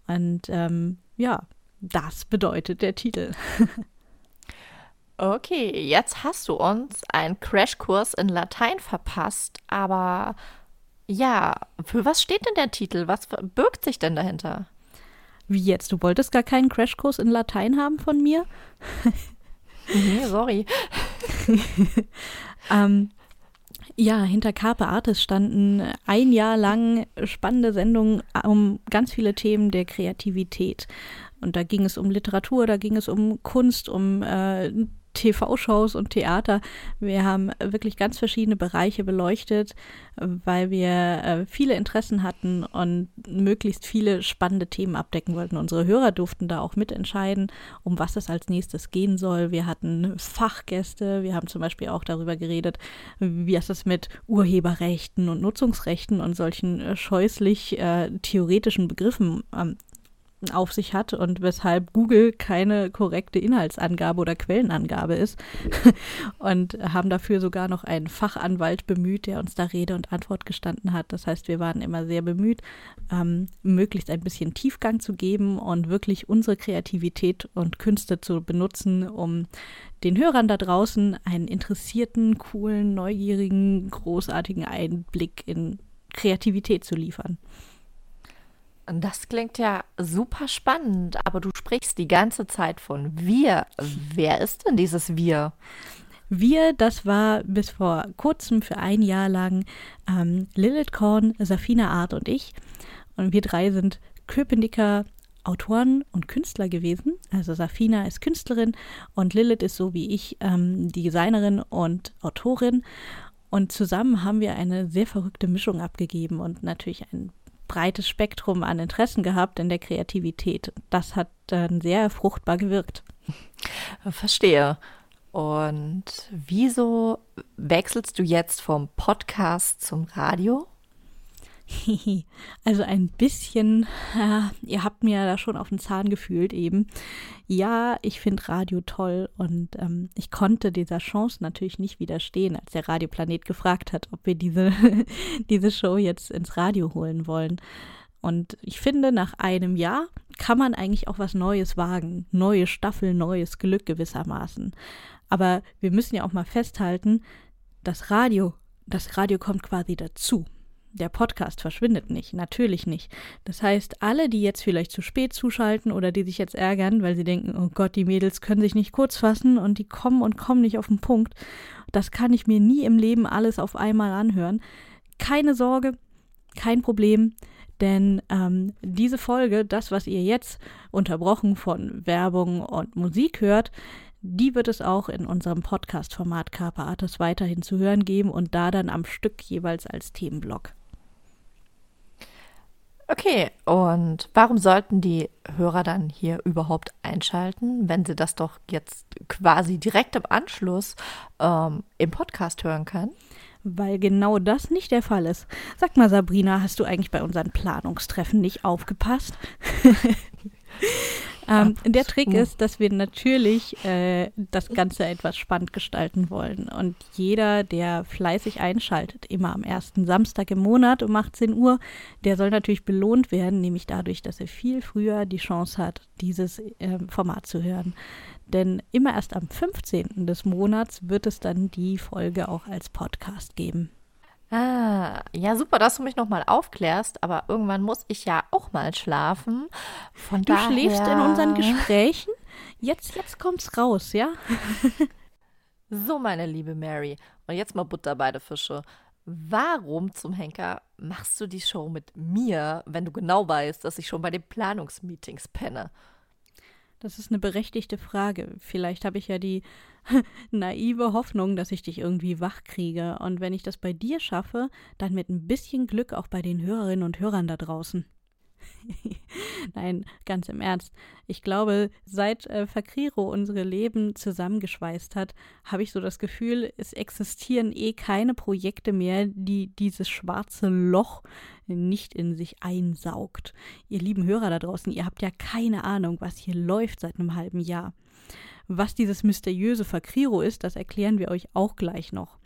Und ähm, ja, das bedeutet der Titel. okay, jetzt hast du uns einen Crashkurs in Latein verpasst, aber ja, für was steht denn der Titel? Was verbirgt sich denn dahinter? Wie jetzt? Du wolltest gar keinen Crashkurs in Latein haben von mir? nee, sorry. ähm, ja, hinter Carpe Artis standen ein Jahr lang spannende Sendungen um ganz viele Themen der Kreativität. Und da ging es um Literatur, da ging es um Kunst, um äh, TV-Shows und Theater. Wir haben wirklich ganz verschiedene Bereiche beleuchtet, weil wir äh, viele Interessen hatten und möglichst viele spannende Themen abdecken wollten. Unsere Hörer durften da auch mitentscheiden, um was es als nächstes gehen soll. Wir hatten Fachgäste, wir haben zum Beispiel auch darüber geredet, wie ist es mit Urheberrechten und Nutzungsrechten und solchen äh, scheußlich äh, theoretischen Begriffen ähm, auf sich hat und weshalb Google keine korrekte Inhaltsangabe oder Quellenangabe ist. und haben dafür sogar noch einen Fachanwalt bemüht, der uns da Rede und Antwort gestanden hat. Das heißt, wir waren immer sehr bemüht, ähm, möglichst ein bisschen Tiefgang zu geben und wirklich unsere Kreativität und Künste zu benutzen, um den Hörern da draußen einen interessierten, coolen, neugierigen, großartigen Einblick in Kreativität zu liefern. Das klingt ja super spannend, aber du sprichst die ganze Zeit von wir. Wer ist denn dieses wir? Wir, das war bis vor kurzem für ein Jahr lang ähm, Lilith Korn, Safina Art und ich. Und wir drei sind Köpenicker Autoren und Künstler gewesen. Also Safina ist Künstlerin und Lilith ist so wie ich ähm, die Designerin und Autorin. Und zusammen haben wir eine sehr verrückte Mischung abgegeben und natürlich ein breites Spektrum an Interessen gehabt in der Kreativität. Das hat dann sehr fruchtbar gewirkt. Verstehe. Und wieso wechselst du jetzt vom Podcast zum Radio? Also ein bisschen, ja, ihr habt mir da schon auf den Zahn gefühlt eben. Ja, ich finde Radio toll und ähm, ich konnte dieser Chance natürlich nicht widerstehen, als der Radioplanet gefragt hat, ob wir diese, diese Show jetzt ins Radio holen wollen. Und ich finde, nach einem Jahr kann man eigentlich auch was Neues wagen. Neue Staffel, neues Glück gewissermaßen. Aber wir müssen ja auch mal festhalten, das Radio, das Radio kommt quasi dazu. Der Podcast verschwindet nicht, natürlich nicht. Das heißt, alle, die jetzt vielleicht zu spät zuschalten oder die sich jetzt ärgern, weil sie denken, oh Gott, die Mädels können sich nicht kurz fassen und die kommen und kommen nicht auf den Punkt, das kann ich mir nie im Leben alles auf einmal anhören. Keine Sorge, kein Problem, denn ähm, diese Folge, das, was ihr jetzt unterbrochen von Werbung und Musik hört, die wird es auch in unserem Podcast-Format Carpa Artis weiterhin zu hören geben und da dann am Stück jeweils als Themenblock. Okay, und warum sollten die Hörer dann hier überhaupt einschalten, wenn sie das doch jetzt quasi direkt im Anschluss ähm, im Podcast hören können? Weil genau das nicht der Fall ist. Sag mal, Sabrina, hast du eigentlich bei unseren Planungstreffen nicht aufgepasst? Ähm, der Trick ist, dass wir natürlich äh, das Ganze etwas spannend gestalten wollen. Und jeder, der fleißig einschaltet, immer am ersten Samstag im Monat um 18 Uhr, der soll natürlich belohnt werden, nämlich dadurch, dass er viel früher die Chance hat, dieses äh, Format zu hören. Denn immer erst am 15. des Monats wird es dann die Folge auch als Podcast geben. Ah, ja, super, dass du mich nochmal aufklärst, aber irgendwann muss ich ja auch mal schlafen. Von du daher... schläfst in unseren Gesprächen? Jetzt, jetzt kommt's raus, ja? so, meine liebe Mary, und jetzt mal Butter bei der Fische. Warum zum Henker machst du die Show mit mir, wenn du genau weißt, dass ich schon bei den Planungsmeetings penne? Das ist eine berechtigte Frage. Vielleicht habe ich ja die naive Hoffnung, dass ich dich irgendwie wach kriege. Und wenn ich das bei dir schaffe, dann mit ein bisschen Glück auch bei den Hörerinnen und Hörern da draußen. Nein, ganz im Ernst. Ich glaube, seit äh, Fakriro unsere Leben zusammengeschweißt hat, habe ich so das Gefühl, es existieren eh keine Projekte mehr, die dieses schwarze Loch nicht in sich einsaugt. Ihr lieben Hörer da draußen, ihr habt ja keine Ahnung, was hier läuft seit einem halben Jahr. Was dieses mysteriöse Fakriro ist, das erklären wir euch auch gleich noch.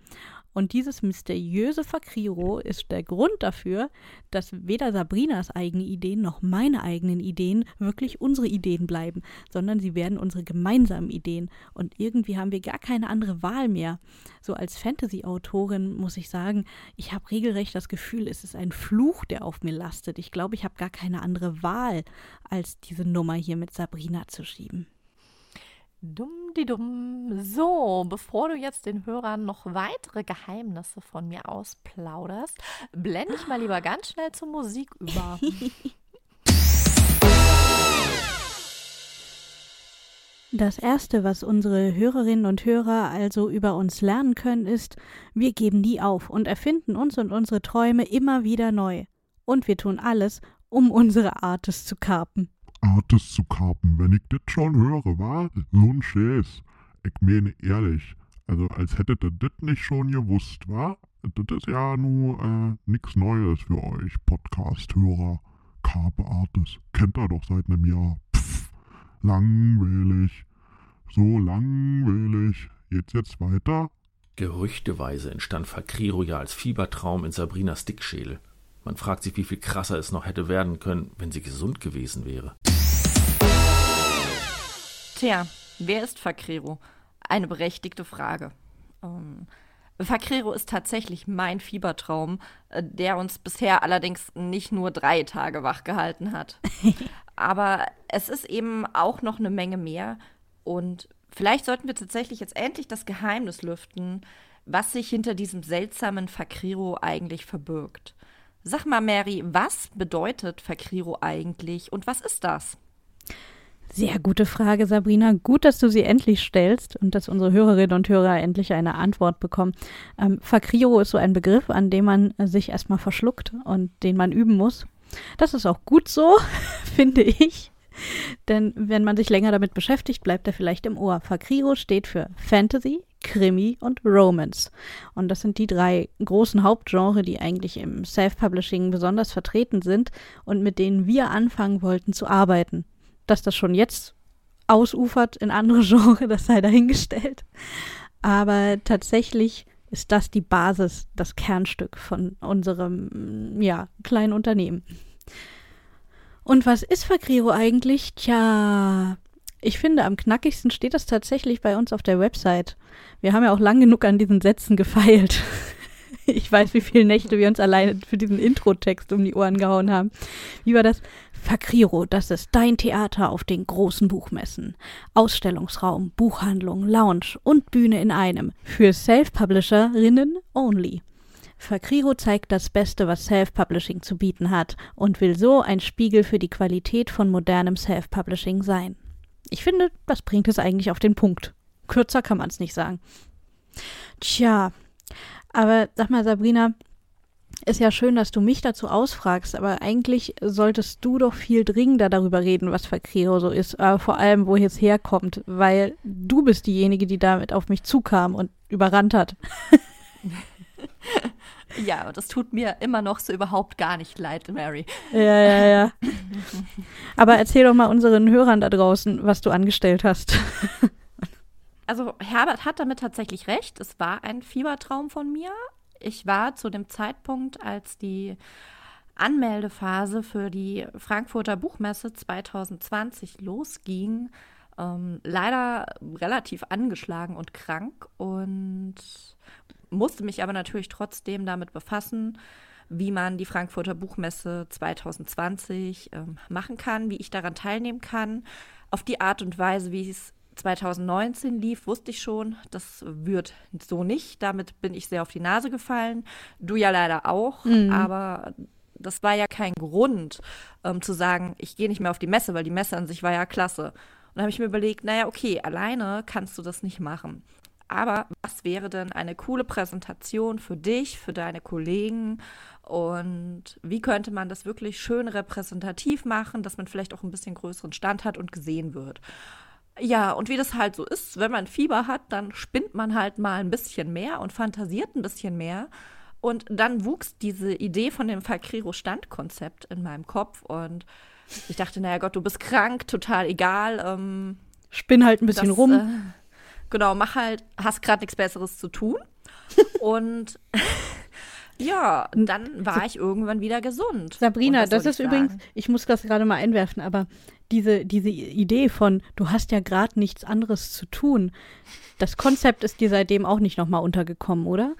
Und dieses mysteriöse Fakriro ist der Grund dafür, dass weder Sabrinas eigene Ideen noch meine eigenen Ideen wirklich unsere Ideen bleiben, sondern sie werden unsere gemeinsamen Ideen. Und irgendwie haben wir gar keine andere Wahl mehr. So als Fantasy-Autorin muss ich sagen, ich habe regelrecht das Gefühl, es ist ein Fluch, der auf mir lastet. Ich glaube, ich habe gar keine andere Wahl, als diese Nummer hier mit Sabrina zu schieben. Dumm die dumm. So, bevor du jetzt den Hörern noch weitere Geheimnisse von mir ausplauderst, blende ich mal lieber ganz schnell zur Musik über. Das Erste, was unsere Hörerinnen und Hörer also über uns lernen können, ist, wir geben nie auf und erfinden uns und unsere Träume immer wieder neu. Und wir tun alles, um unsere Artes zu kapen. Artes zu kapen, wenn ich das schon höre, war so ein Scheiß. Ich meine ehrlich, also als hättet ihr das nicht schon gewusst, wa? Das ist ja nur äh, nichts Neues für euch, Podcast-Hörer. Carpe Artis, kennt ihr doch seit einem Jahr. Pff, langweilig. So langweilig. Jetzt jetzt weiter? Gerüchteweise entstand Fakriro ja als Fiebertraum in Sabrinas Dickschädel. Man fragt sich, wie viel krasser es noch hätte werden können, wenn sie gesund gewesen wäre. Tja, wer ist Fakrero? Eine berechtigte Frage. Ähm, Fakrero ist tatsächlich mein Fiebertraum, äh, der uns bisher allerdings nicht nur drei Tage wach gehalten hat. Aber es ist eben auch noch eine Menge mehr. Und vielleicht sollten wir tatsächlich jetzt endlich das Geheimnis lüften, was sich hinter diesem seltsamen Fakriro eigentlich verbirgt. Sag mal, Mary, was bedeutet Fakriro eigentlich und was ist das? Sehr gute Frage, Sabrina. Gut, dass du sie endlich stellst und dass unsere Hörerinnen und Hörer endlich eine Antwort bekommen. Ähm, Fakriro ist so ein Begriff, an dem man sich erstmal verschluckt und den man üben muss. Das ist auch gut so, finde ich. Denn wenn man sich länger damit beschäftigt, bleibt er vielleicht im Ohr. Fakriro steht für Fantasy, Krimi und Romance. Und das sind die drei großen Hauptgenre, die eigentlich im Self-Publishing besonders vertreten sind und mit denen wir anfangen wollten zu arbeiten. Dass das schon jetzt ausufert in andere Genres, das sei dahingestellt. Aber tatsächlich ist das die Basis, das Kernstück von unserem ja, kleinen Unternehmen. Und was ist Fakriro eigentlich? Tja, ich finde, am knackigsten steht das tatsächlich bei uns auf der Website. Wir haben ja auch lang genug an diesen Sätzen gefeilt. Ich weiß, wie viele Nächte wir uns alleine für diesen Intro-Text um die Ohren gehauen haben. Wie war das? Fakriro, das ist dein Theater auf den großen Buchmessen. Ausstellungsraum, Buchhandlung, Lounge und Bühne in einem. Für Self-Publisherinnen only. Fakriro zeigt das Beste, was Self-Publishing zu bieten hat und will so ein Spiegel für die Qualität von modernem Self-Publishing sein. Ich finde, das bringt es eigentlich auf den Punkt. Kürzer kann man es nicht sagen. Tja, aber sag mal, Sabrina, ist ja schön, dass du mich dazu ausfragst, aber eigentlich solltest du doch viel dringender darüber reden, was Fakriro so ist, aber vor allem, wo es herkommt, weil du bist diejenige, die damit auf mich zukam und überrannt hat. Ja, das tut mir immer noch so überhaupt gar nicht leid, Mary. Ja, ja, ja. Aber erzähl doch mal unseren Hörern da draußen, was du angestellt hast. Also Herbert hat damit tatsächlich recht. Es war ein Fiebertraum von mir. Ich war zu dem Zeitpunkt, als die Anmeldephase für die Frankfurter Buchmesse 2020 losging, ähm, leider relativ angeschlagen und krank und musste mich aber natürlich trotzdem damit befassen, wie man die Frankfurter Buchmesse 2020 ähm, machen kann, wie ich daran teilnehmen kann. Auf die Art und Weise, wie es 2019 lief, wusste ich schon, das wird so nicht. Damit bin ich sehr auf die Nase gefallen. Du ja leider auch, mhm. aber das war ja kein Grund ähm, zu sagen, ich gehe nicht mehr auf die Messe, weil die Messe an sich war ja klasse. Und da habe ich mir überlegt, naja, okay, alleine kannst du das nicht machen. Aber was wäre denn eine coole Präsentation für dich, für deine Kollegen? Und wie könnte man das wirklich schön repräsentativ machen, dass man vielleicht auch ein bisschen größeren Stand hat und gesehen wird? Ja, und wie das halt so ist, wenn man Fieber hat, dann spinnt man halt mal ein bisschen mehr und fantasiert ein bisschen mehr. Und dann wuchs diese Idee von dem Falkriro-Standkonzept in meinem Kopf und ich dachte, naja Gott, du bist krank, total egal. Ähm, Spinn halt ein bisschen das, rum. Äh, Genau, mach halt, hast gerade nichts Besseres zu tun. Und ja, dann war ich irgendwann wieder gesund. Sabrina, das ist übrigens, ich muss das gerade mal einwerfen, aber diese, diese Idee von, du hast ja gerade nichts anderes zu tun, das Konzept ist dir seitdem auch nicht nochmal untergekommen, oder?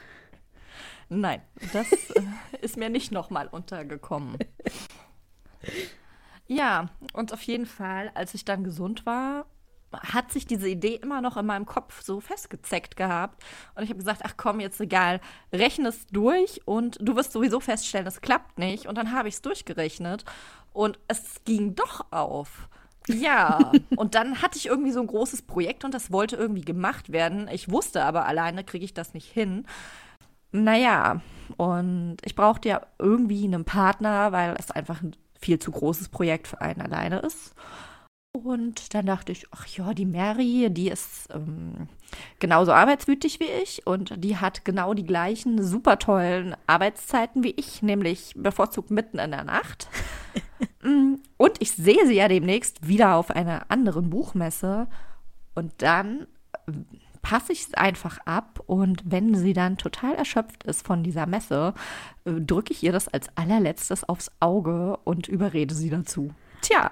Nein, das äh, ist mir nicht nochmal untergekommen. Ja, und auf jeden Fall, als ich dann gesund war, hat sich diese Idee immer noch in meinem Kopf so festgezeckt gehabt. Und ich habe gesagt, ach komm, jetzt egal, rechne es durch und du wirst sowieso feststellen, es klappt nicht. Und dann habe ich es durchgerechnet und es ging doch auf. Ja, und dann hatte ich irgendwie so ein großes Projekt und das wollte irgendwie gemacht werden. Ich wusste aber alleine kriege ich das nicht hin. Naja, und ich brauchte ja irgendwie einen Partner, weil es einfach ein viel zu großes Projekt für einen alleine ist. Und dann dachte ich, ach ja, die Mary, die ist ähm, genauso arbeitswütig wie ich und die hat genau die gleichen super tollen Arbeitszeiten wie ich, nämlich bevorzugt mitten in der Nacht. Mm, und ich sehe sie ja demnächst wieder auf einer anderen Buchmesse und dann äh, passe ich es einfach ab und wenn sie dann total erschöpft ist von dieser Messe, äh, drücke ich ihr das als allerletztes aufs Auge und überrede sie dazu. Tja,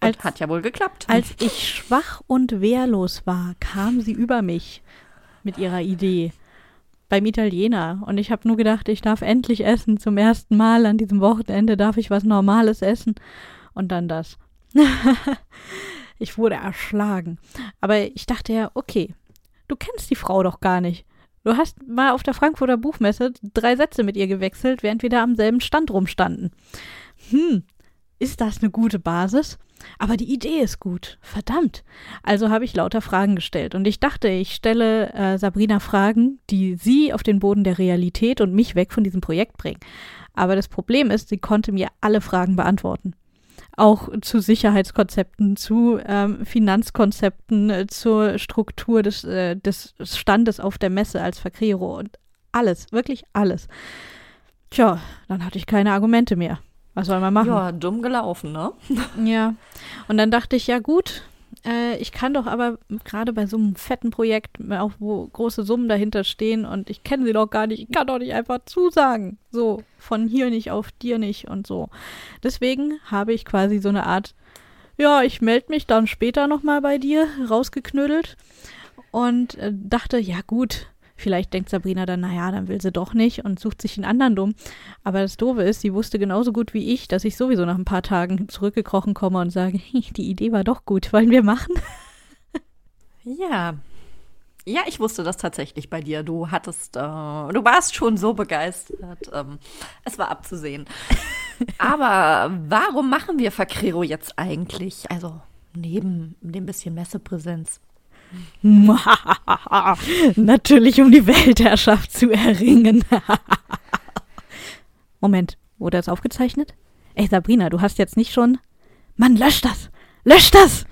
als, hat ja wohl geklappt. Als ich schwach und wehrlos war, kam sie über mich mit ihrer Idee beim Italiener. Und ich habe nur gedacht, ich darf endlich essen. Zum ersten Mal an diesem Wochenende darf ich was Normales essen. Und dann das. ich wurde erschlagen. Aber ich dachte ja, okay, du kennst die Frau doch gar nicht. Du hast mal auf der Frankfurter Buchmesse drei Sätze mit ihr gewechselt, während wir da am selben Stand rumstanden. Hm, ist das eine gute Basis? Aber die Idee ist gut. Verdammt. Also habe ich lauter Fragen gestellt. Und ich dachte, ich stelle äh, Sabrina Fragen, die sie auf den Boden der Realität und mich weg von diesem Projekt bringen. Aber das Problem ist, sie konnte mir alle Fragen beantworten. Auch zu Sicherheitskonzepten, zu ähm, Finanzkonzepten, äh, zur Struktur des, äh, des Standes auf der Messe als Verkrero und alles, wirklich alles. Tja, dann hatte ich keine Argumente mehr. Was soll man machen? Ja, dumm gelaufen, ne? ja. Und dann dachte ich, ja gut, äh, ich kann doch aber gerade bei so einem fetten Projekt, auch wo große Summen dahinter stehen und ich kenne sie doch gar nicht, ich kann doch nicht einfach zusagen. So, von hier nicht auf dir nicht und so. Deswegen habe ich quasi so eine Art, ja, ich melde mich dann später nochmal bei dir, rausgeknödelt und äh, dachte, ja gut, Vielleicht denkt Sabrina dann, naja, dann will sie doch nicht und sucht sich einen anderen dumm. Aber das Doofe ist, sie wusste genauso gut wie ich, dass ich sowieso nach ein paar Tagen zurückgekrochen komme und sage, die Idee war doch gut, wollen wir machen? Ja. Ja, ich wusste das tatsächlich bei dir. Du hattest, äh, du warst schon so begeistert. Ähm, es war abzusehen. Aber warum machen wir Fakrero jetzt eigentlich? Also neben dem bisschen Messepräsenz. Natürlich, um die Weltherrschaft zu erringen. Moment, wurde das aufgezeichnet? Ey, Sabrina, du hast jetzt nicht schon. Mann, lösch das! Lösch das!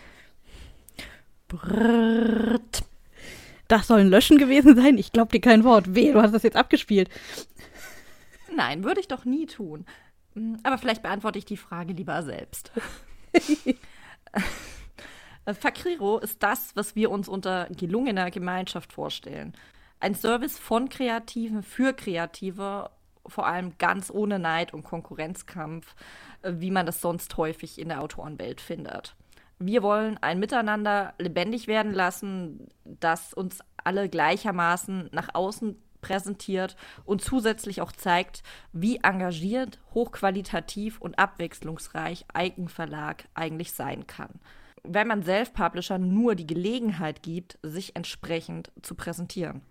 Brrrt. Das soll ein Löschen gewesen sein? Ich glaub dir kein Wort. Weh, du hast das jetzt abgespielt. Nein, würde ich doch nie tun. Aber vielleicht beantworte ich die Frage lieber selbst. Äh, Fakriro ist das, was wir uns unter gelungener Gemeinschaft vorstellen. Ein Service von Kreativen für Kreative, vor allem ganz ohne Neid und Konkurrenzkampf, äh, wie man das sonst häufig in der Autorenwelt findet. Wir wollen ein Miteinander lebendig werden lassen, das uns alle gleichermaßen nach außen präsentiert und zusätzlich auch zeigt, wie engagiert, hochqualitativ und abwechslungsreich Eigenverlag eigentlich sein kann wenn man Self-Publisher nur die Gelegenheit gibt, sich entsprechend zu präsentieren.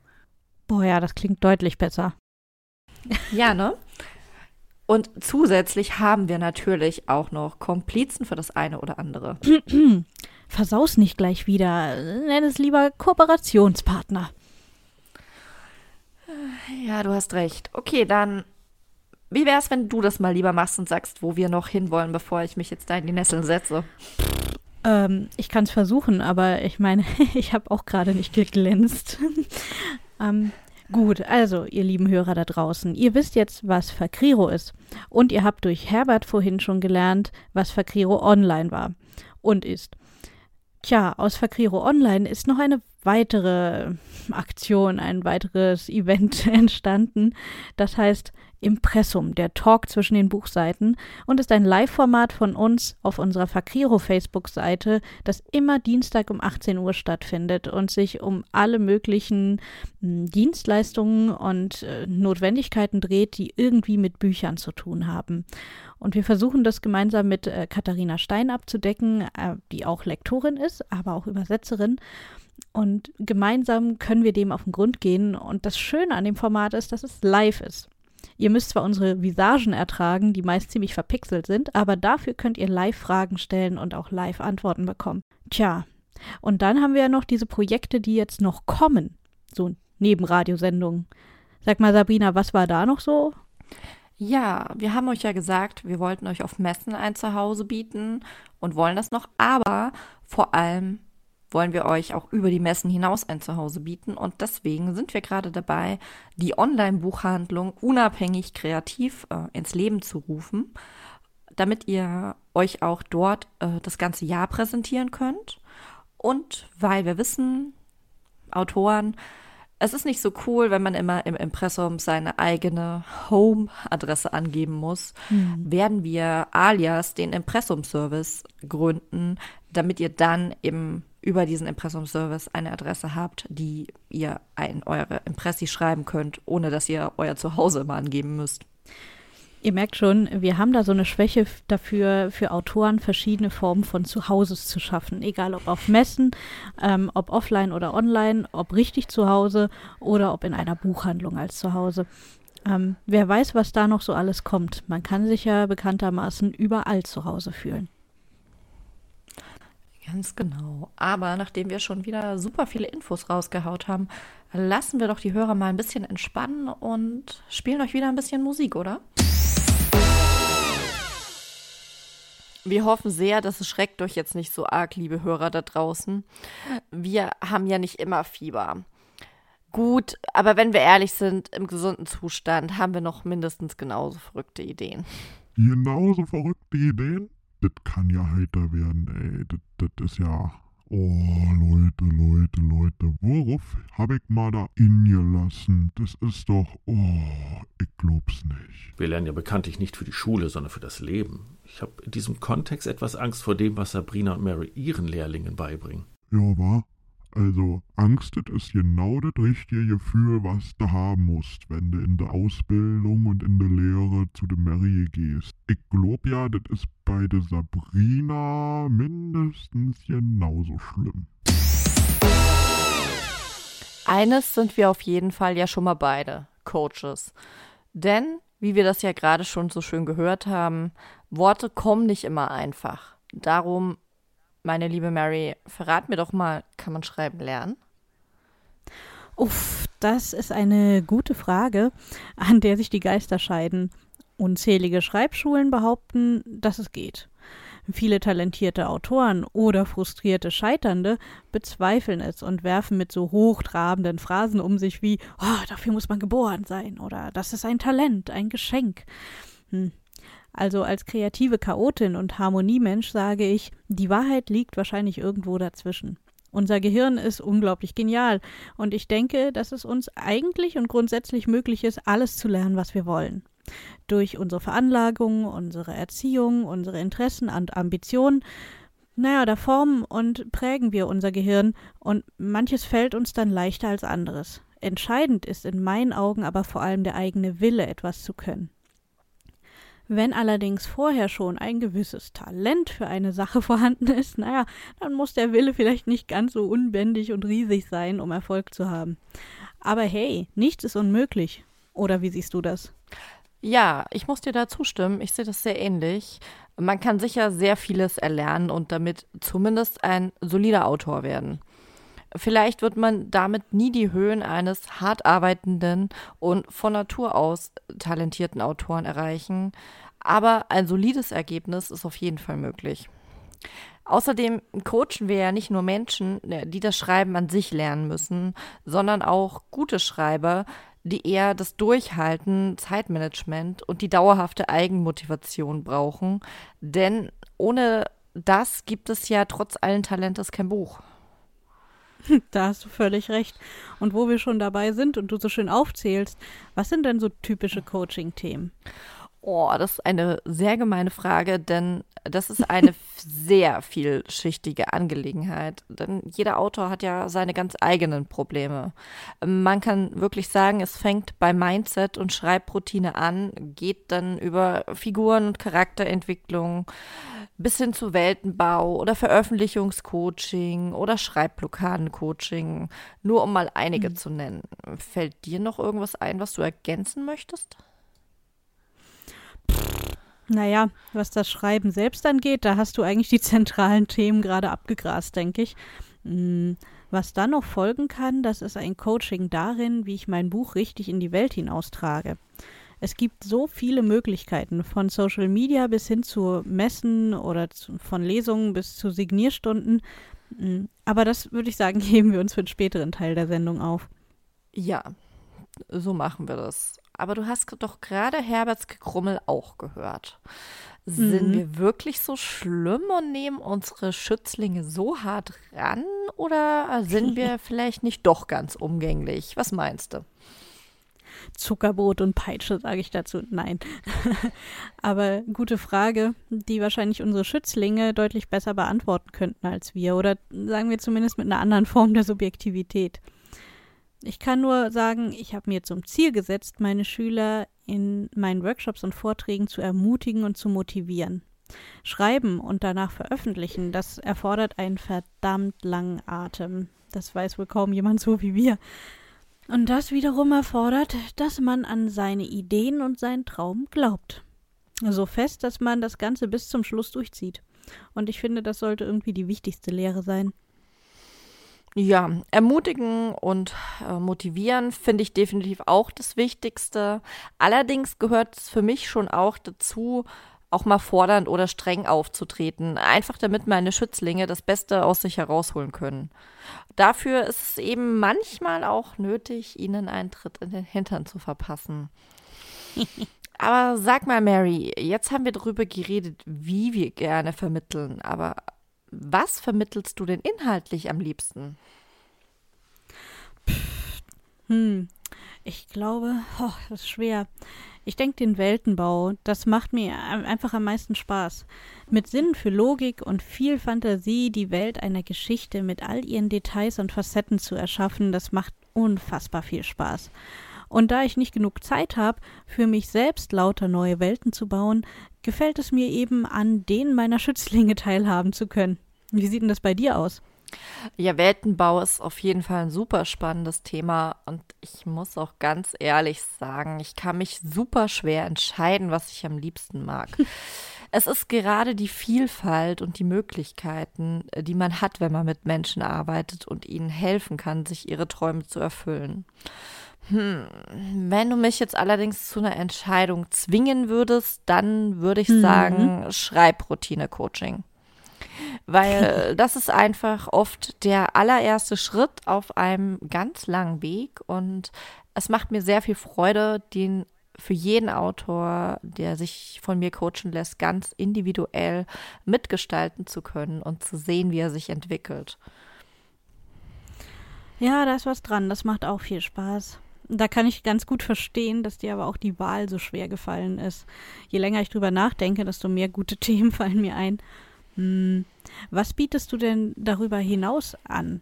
Boah, ja, das klingt deutlich besser. Ja, ne? Und zusätzlich haben wir natürlich auch noch Komplizen für das eine oder andere. Versaus nicht gleich wieder. Nenn es lieber Kooperationspartner. Ja, du hast recht. Okay, dann wie wär's, wenn du das mal lieber machst und sagst, wo wir noch hinwollen, bevor ich mich jetzt da in die Nesseln setze? Ähm, ich kann es versuchen, aber ich meine, ich habe auch gerade nicht geglänzt. ähm, gut, also ihr lieben Hörer da draußen, ihr wisst jetzt, was Fakriro ist. Und ihr habt durch Herbert vorhin schon gelernt, was Fakriro Online war und ist. Tja, aus Fakriro Online ist noch eine weitere Aktion, ein weiteres Event entstanden. Das heißt Impressum, der Talk zwischen den Buchseiten und ist ein Live-Format von uns auf unserer Fakriro Facebook-Seite, das immer Dienstag um 18 Uhr stattfindet und sich um alle möglichen hm, Dienstleistungen und äh, Notwendigkeiten dreht, die irgendwie mit Büchern zu tun haben. Und wir versuchen das gemeinsam mit äh, Katharina Stein abzudecken, äh, die auch Lektorin ist, aber auch Übersetzerin. Und gemeinsam können wir dem auf den Grund gehen. Und das Schöne an dem Format ist, dass es live ist. Ihr müsst zwar unsere Visagen ertragen, die meist ziemlich verpixelt sind, aber dafür könnt ihr live Fragen stellen und auch live Antworten bekommen. Tja, und dann haben wir ja noch diese Projekte, die jetzt noch kommen. So Nebenradiosendungen. Sag mal, Sabrina, was war da noch so? Ja, wir haben euch ja gesagt, wir wollten euch auf Messen ein Zuhause bieten und wollen das noch, aber vor allem wollen wir euch auch über die Messen hinaus ein Zuhause bieten. Und deswegen sind wir gerade dabei, die Online-Buchhandlung unabhängig kreativ äh, ins Leben zu rufen, damit ihr euch auch dort äh, das ganze Jahr präsentieren könnt. Und weil wir wissen, Autoren, es ist nicht so cool, wenn man immer im Impressum seine eigene Home-Adresse angeben muss, mhm. werden wir alias den Impressum-Service gründen, damit ihr dann eben über diesen Impressum-Service eine Adresse habt, die ihr in eure Impressi schreiben könnt, ohne dass ihr euer Zuhause immer angeben müsst. Ihr merkt schon, wir haben da so eine Schwäche dafür, für Autoren verschiedene Formen von Zuhauses zu schaffen. Egal ob auf Messen, ähm, ob offline oder online, ob richtig zu Hause oder ob in einer Buchhandlung als Zuhause. Ähm, wer weiß, was da noch so alles kommt. Man kann sich ja bekanntermaßen überall zu Hause fühlen. Ganz genau. Aber nachdem wir schon wieder super viele Infos rausgehaut haben, lassen wir doch die Hörer mal ein bisschen entspannen und spielen euch wieder ein bisschen Musik, oder? Wir hoffen sehr, dass es schreckt euch jetzt nicht so arg, liebe Hörer da draußen. Wir haben ja nicht immer Fieber. Gut, aber wenn wir ehrlich sind, im gesunden Zustand haben wir noch mindestens genauso verrückte Ideen. Genauso verrückte Ideen? Das kann ja heiter werden, ey. Das, das ist ja Oh, Leute, Leute, Leute, worauf hab ich mal da ingelassen? Das ist doch, oh, ich glaub's nicht. Wir lernen ja bekanntlich nicht für die Schule, sondern für das Leben. Ich habe in diesem Kontext etwas Angst vor dem, was Sabrina und Mary ihren Lehrlingen beibringen. Ja, wa? Also, Angst ist genau das richtige Gefühl, was du haben musst, wenn du in der Ausbildung und in der Lehre zu der Mary gehst. Ich glaub ja, das ist bei der Sabrina mindestens genauso schlimm. Eines sind wir auf jeden Fall ja schon mal beide, Coaches. Denn, wie wir das ja gerade schon so schön gehört haben, Worte kommen nicht immer einfach. Darum meine liebe Mary, verrat mir doch mal, kann man schreiben lernen? Uff, das ist eine gute Frage, an der sich die Geister scheiden. Unzählige Schreibschulen behaupten, dass es geht. Viele talentierte Autoren oder frustrierte Scheiternde bezweifeln es und werfen mit so hochtrabenden Phrasen um sich wie oh, dafür muss man geboren sein oder das ist ein Talent, ein Geschenk. Hm. Also als kreative Chaotin und Harmoniemensch sage ich, die Wahrheit liegt wahrscheinlich irgendwo dazwischen. Unser Gehirn ist unglaublich genial und ich denke, dass es uns eigentlich und grundsätzlich möglich ist, alles zu lernen, was wir wollen. Durch unsere Veranlagung, unsere Erziehung, unsere Interessen und Ambitionen, naja, da formen und prägen wir unser Gehirn und manches fällt uns dann leichter als anderes. Entscheidend ist in meinen Augen aber vor allem der eigene Wille, etwas zu können. Wenn allerdings vorher schon ein gewisses Talent für eine Sache vorhanden ist, naja, dann muss der Wille vielleicht nicht ganz so unbändig und riesig sein, um Erfolg zu haben. Aber hey, nichts ist unmöglich. Oder wie siehst du das? Ja, ich muss dir da zustimmen. Ich sehe das sehr ähnlich. Man kann sicher sehr vieles erlernen und damit zumindest ein solider Autor werden. Vielleicht wird man damit nie die Höhen eines hart arbeitenden und von Natur aus talentierten Autoren erreichen, aber ein solides Ergebnis ist auf jeden Fall möglich. Außerdem coachen wir ja nicht nur Menschen, äh, die das Schreiben an sich lernen müssen, sondern auch gute Schreiber, die eher das Durchhalten, Zeitmanagement und die dauerhafte Eigenmotivation brauchen. Denn ohne das gibt es ja trotz allen Talentes kein Buch. Da hast du völlig recht. Und wo wir schon dabei sind und du so schön aufzählst, was sind denn so typische Coaching-Themen? Oh, das ist eine sehr gemeine Frage, denn das ist eine sehr vielschichtige Angelegenheit. Denn jeder Autor hat ja seine ganz eigenen Probleme. Man kann wirklich sagen, es fängt bei Mindset und Schreibroutine an, geht dann über Figuren- und Charakterentwicklung bis hin zu Weltenbau oder Veröffentlichungscoaching oder Schreibblockadencoaching, nur um mal einige mhm. zu nennen. Fällt dir noch irgendwas ein, was du ergänzen möchtest? Naja, was das Schreiben selbst angeht, da hast du eigentlich die zentralen Themen gerade abgegrast, denke ich. Hm, was dann noch folgen kann, das ist ein Coaching darin, wie ich mein Buch richtig in die Welt hinaustrage. Es gibt so viele Möglichkeiten, von Social Media bis hin zu Messen oder zu, von Lesungen bis zu Signierstunden. Hm, aber das würde ich sagen, heben wir uns für den späteren Teil der Sendung auf. Ja, so machen wir das. Aber du hast doch gerade Herberts Gekrummel auch gehört. Sind mhm. wir wirklich so schlimm und nehmen unsere Schützlinge so hart ran oder sind wir vielleicht nicht doch ganz umgänglich? Was meinst du? Zuckerbrot und Peitsche, sage ich dazu. Nein. Aber gute Frage, die wahrscheinlich unsere Schützlinge deutlich besser beantworten könnten als wir. Oder sagen wir zumindest mit einer anderen Form der Subjektivität. Ich kann nur sagen, ich habe mir zum Ziel gesetzt, meine Schüler in meinen Workshops und Vorträgen zu ermutigen und zu motivieren. Schreiben und danach veröffentlichen, das erfordert einen verdammt langen Atem. Das weiß wohl kaum jemand so wie wir. Und das wiederum erfordert, dass man an seine Ideen und seinen Traum glaubt. So fest, dass man das Ganze bis zum Schluss durchzieht. Und ich finde, das sollte irgendwie die wichtigste Lehre sein. Ja, ermutigen und äh, motivieren finde ich definitiv auch das Wichtigste. Allerdings gehört es für mich schon auch dazu, auch mal fordernd oder streng aufzutreten, einfach damit meine Schützlinge das Beste aus sich herausholen können. Dafür ist es eben manchmal auch nötig, ihnen einen Tritt in den Hintern zu verpassen. Aber sag mal, Mary, jetzt haben wir darüber geredet, wie wir gerne vermitteln, aber was vermittelst du denn inhaltlich am liebsten? Hm, ich glaube, oh, das ist schwer. Ich denke, den Weltenbau, das macht mir einfach am meisten Spaß. Mit Sinn für Logik und viel Fantasie die Welt einer Geschichte mit all ihren Details und Facetten zu erschaffen, das macht unfassbar viel Spaß. Und da ich nicht genug Zeit habe, für mich selbst lauter neue Welten zu bauen, gefällt es mir eben, an denen meiner Schützlinge teilhaben zu können. Wie sieht denn das bei dir aus? Ja, Weltenbau ist auf jeden Fall ein super spannendes Thema und ich muss auch ganz ehrlich sagen, ich kann mich super schwer entscheiden, was ich am liebsten mag. es ist gerade die Vielfalt und die Möglichkeiten, die man hat, wenn man mit Menschen arbeitet und ihnen helfen kann, sich ihre Träume zu erfüllen. Hm. Wenn du mich jetzt allerdings zu einer Entscheidung zwingen würdest, dann würde ich mhm. sagen Schreibroutine-Coaching. Weil das ist einfach oft der allererste Schritt auf einem ganz langen Weg und es macht mir sehr viel Freude, den für jeden Autor, der sich von mir coachen lässt, ganz individuell mitgestalten zu können und zu sehen, wie er sich entwickelt. Ja, da ist was dran. Das macht auch viel Spaß. Da kann ich ganz gut verstehen, dass dir aber auch die Wahl so schwer gefallen ist. Je länger ich drüber nachdenke, desto mehr gute Themen fallen mir ein. Hm. Was bietest du denn darüber hinaus an?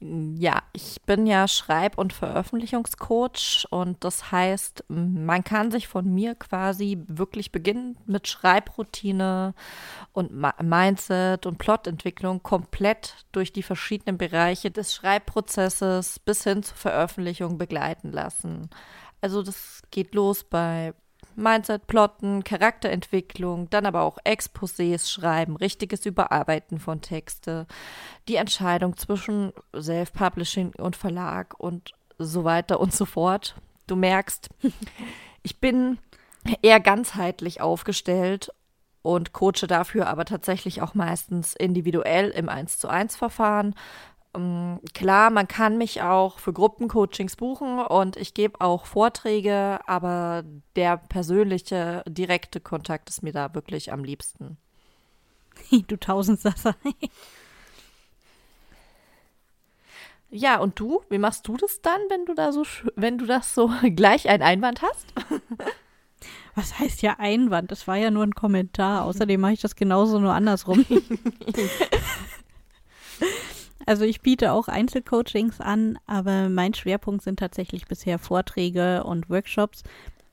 Ja, ich bin ja Schreib- und Veröffentlichungscoach und das heißt, man kann sich von mir quasi wirklich beginnen mit Schreibroutine und Mindset und Plotentwicklung komplett durch die verschiedenen Bereiche des Schreibprozesses bis hin zur Veröffentlichung begleiten lassen. Also das geht los bei Mindset plotten, Charakterentwicklung, dann aber auch Exposés schreiben, richtiges Überarbeiten von Texte, die Entscheidung zwischen Self-Publishing und Verlag und so weiter und so fort. Du merkst, ich bin eher ganzheitlich aufgestellt und coache dafür aber tatsächlich auch meistens individuell im 1 zu 1 Verfahren, klar, man kann mich auch für Gruppencoachings buchen und ich gebe auch Vorträge, aber der persönliche, direkte Kontakt ist mir da wirklich am liebsten. Du Tausendsasser. ja, und du? Wie machst du das dann, wenn du da so, wenn du das so gleich einen Einwand hast? Was heißt ja Einwand? Das war ja nur ein Kommentar. Außerdem mache ich das genauso nur andersrum. Also ich biete auch Einzelcoachings an, aber mein Schwerpunkt sind tatsächlich bisher Vorträge und Workshops,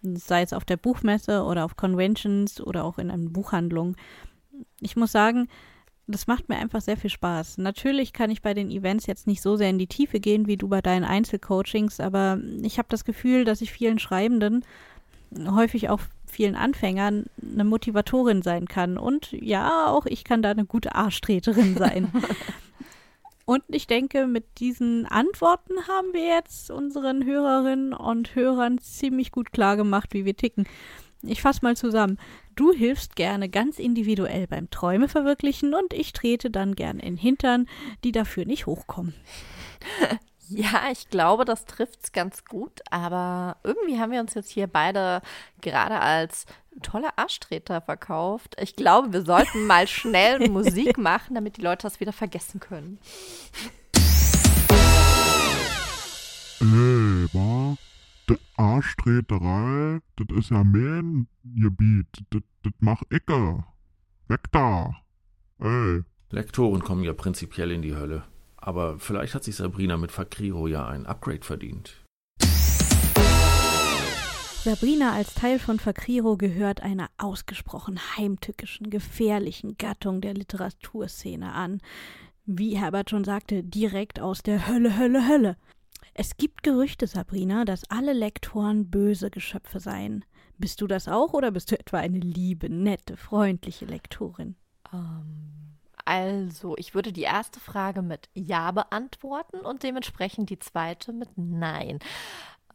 sei es auf der Buchmesse oder auf Conventions oder auch in einer Buchhandlung. Ich muss sagen, das macht mir einfach sehr viel Spaß. Natürlich kann ich bei den Events jetzt nicht so sehr in die Tiefe gehen wie du bei deinen Einzelcoachings, aber ich habe das Gefühl, dass ich vielen Schreibenden, häufig auch vielen Anfängern, eine Motivatorin sein kann. Und ja, auch ich kann da eine gute Arschtreterin sein. Und ich denke, mit diesen Antworten haben wir jetzt unseren Hörerinnen und Hörern ziemlich gut klar gemacht, wie wir ticken. Ich fasse mal zusammen. Du hilfst gerne ganz individuell beim Träume verwirklichen und ich trete dann gern in Hintern, die dafür nicht hochkommen. Ja, ich glaube, das trifft es ganz gut, aber irgendwie haben wir uns jetzt hier beide gerade als tolle Arschtreter verkauft. Ich glaube, wir sollten mal schnell Musik machen, damit die Leute das wieder vergessen können. Ey, wa? Die Arschtreterei, das ist ja mein Gebiet. Das, das mach ich. Weg da. Ey. Lektoren kommen ja prinzipiell in die Hölle. Aber vielleicht hat sich Sabrina mit Fakriro ja ein Upgrade verdient. Sabrina als Teil von Fakriro gehört einer ausgesprochen heimtückischen, gefährlichen Gattung der Literaturszene an. Wie Herbert schon sagte, direkt aus der Hölle, Hölle, Hölle. Es gibt Gerüchte, Sabrina, dass alle Lektoren böse Geschöpfe seien. Bist du das auch oder bist du etwa eine liebe, nette, freundliche Lektorin? Ähm, also, ich würde die erste Frage mit Ja beantworten und dementsprechend die zweite mit Nein.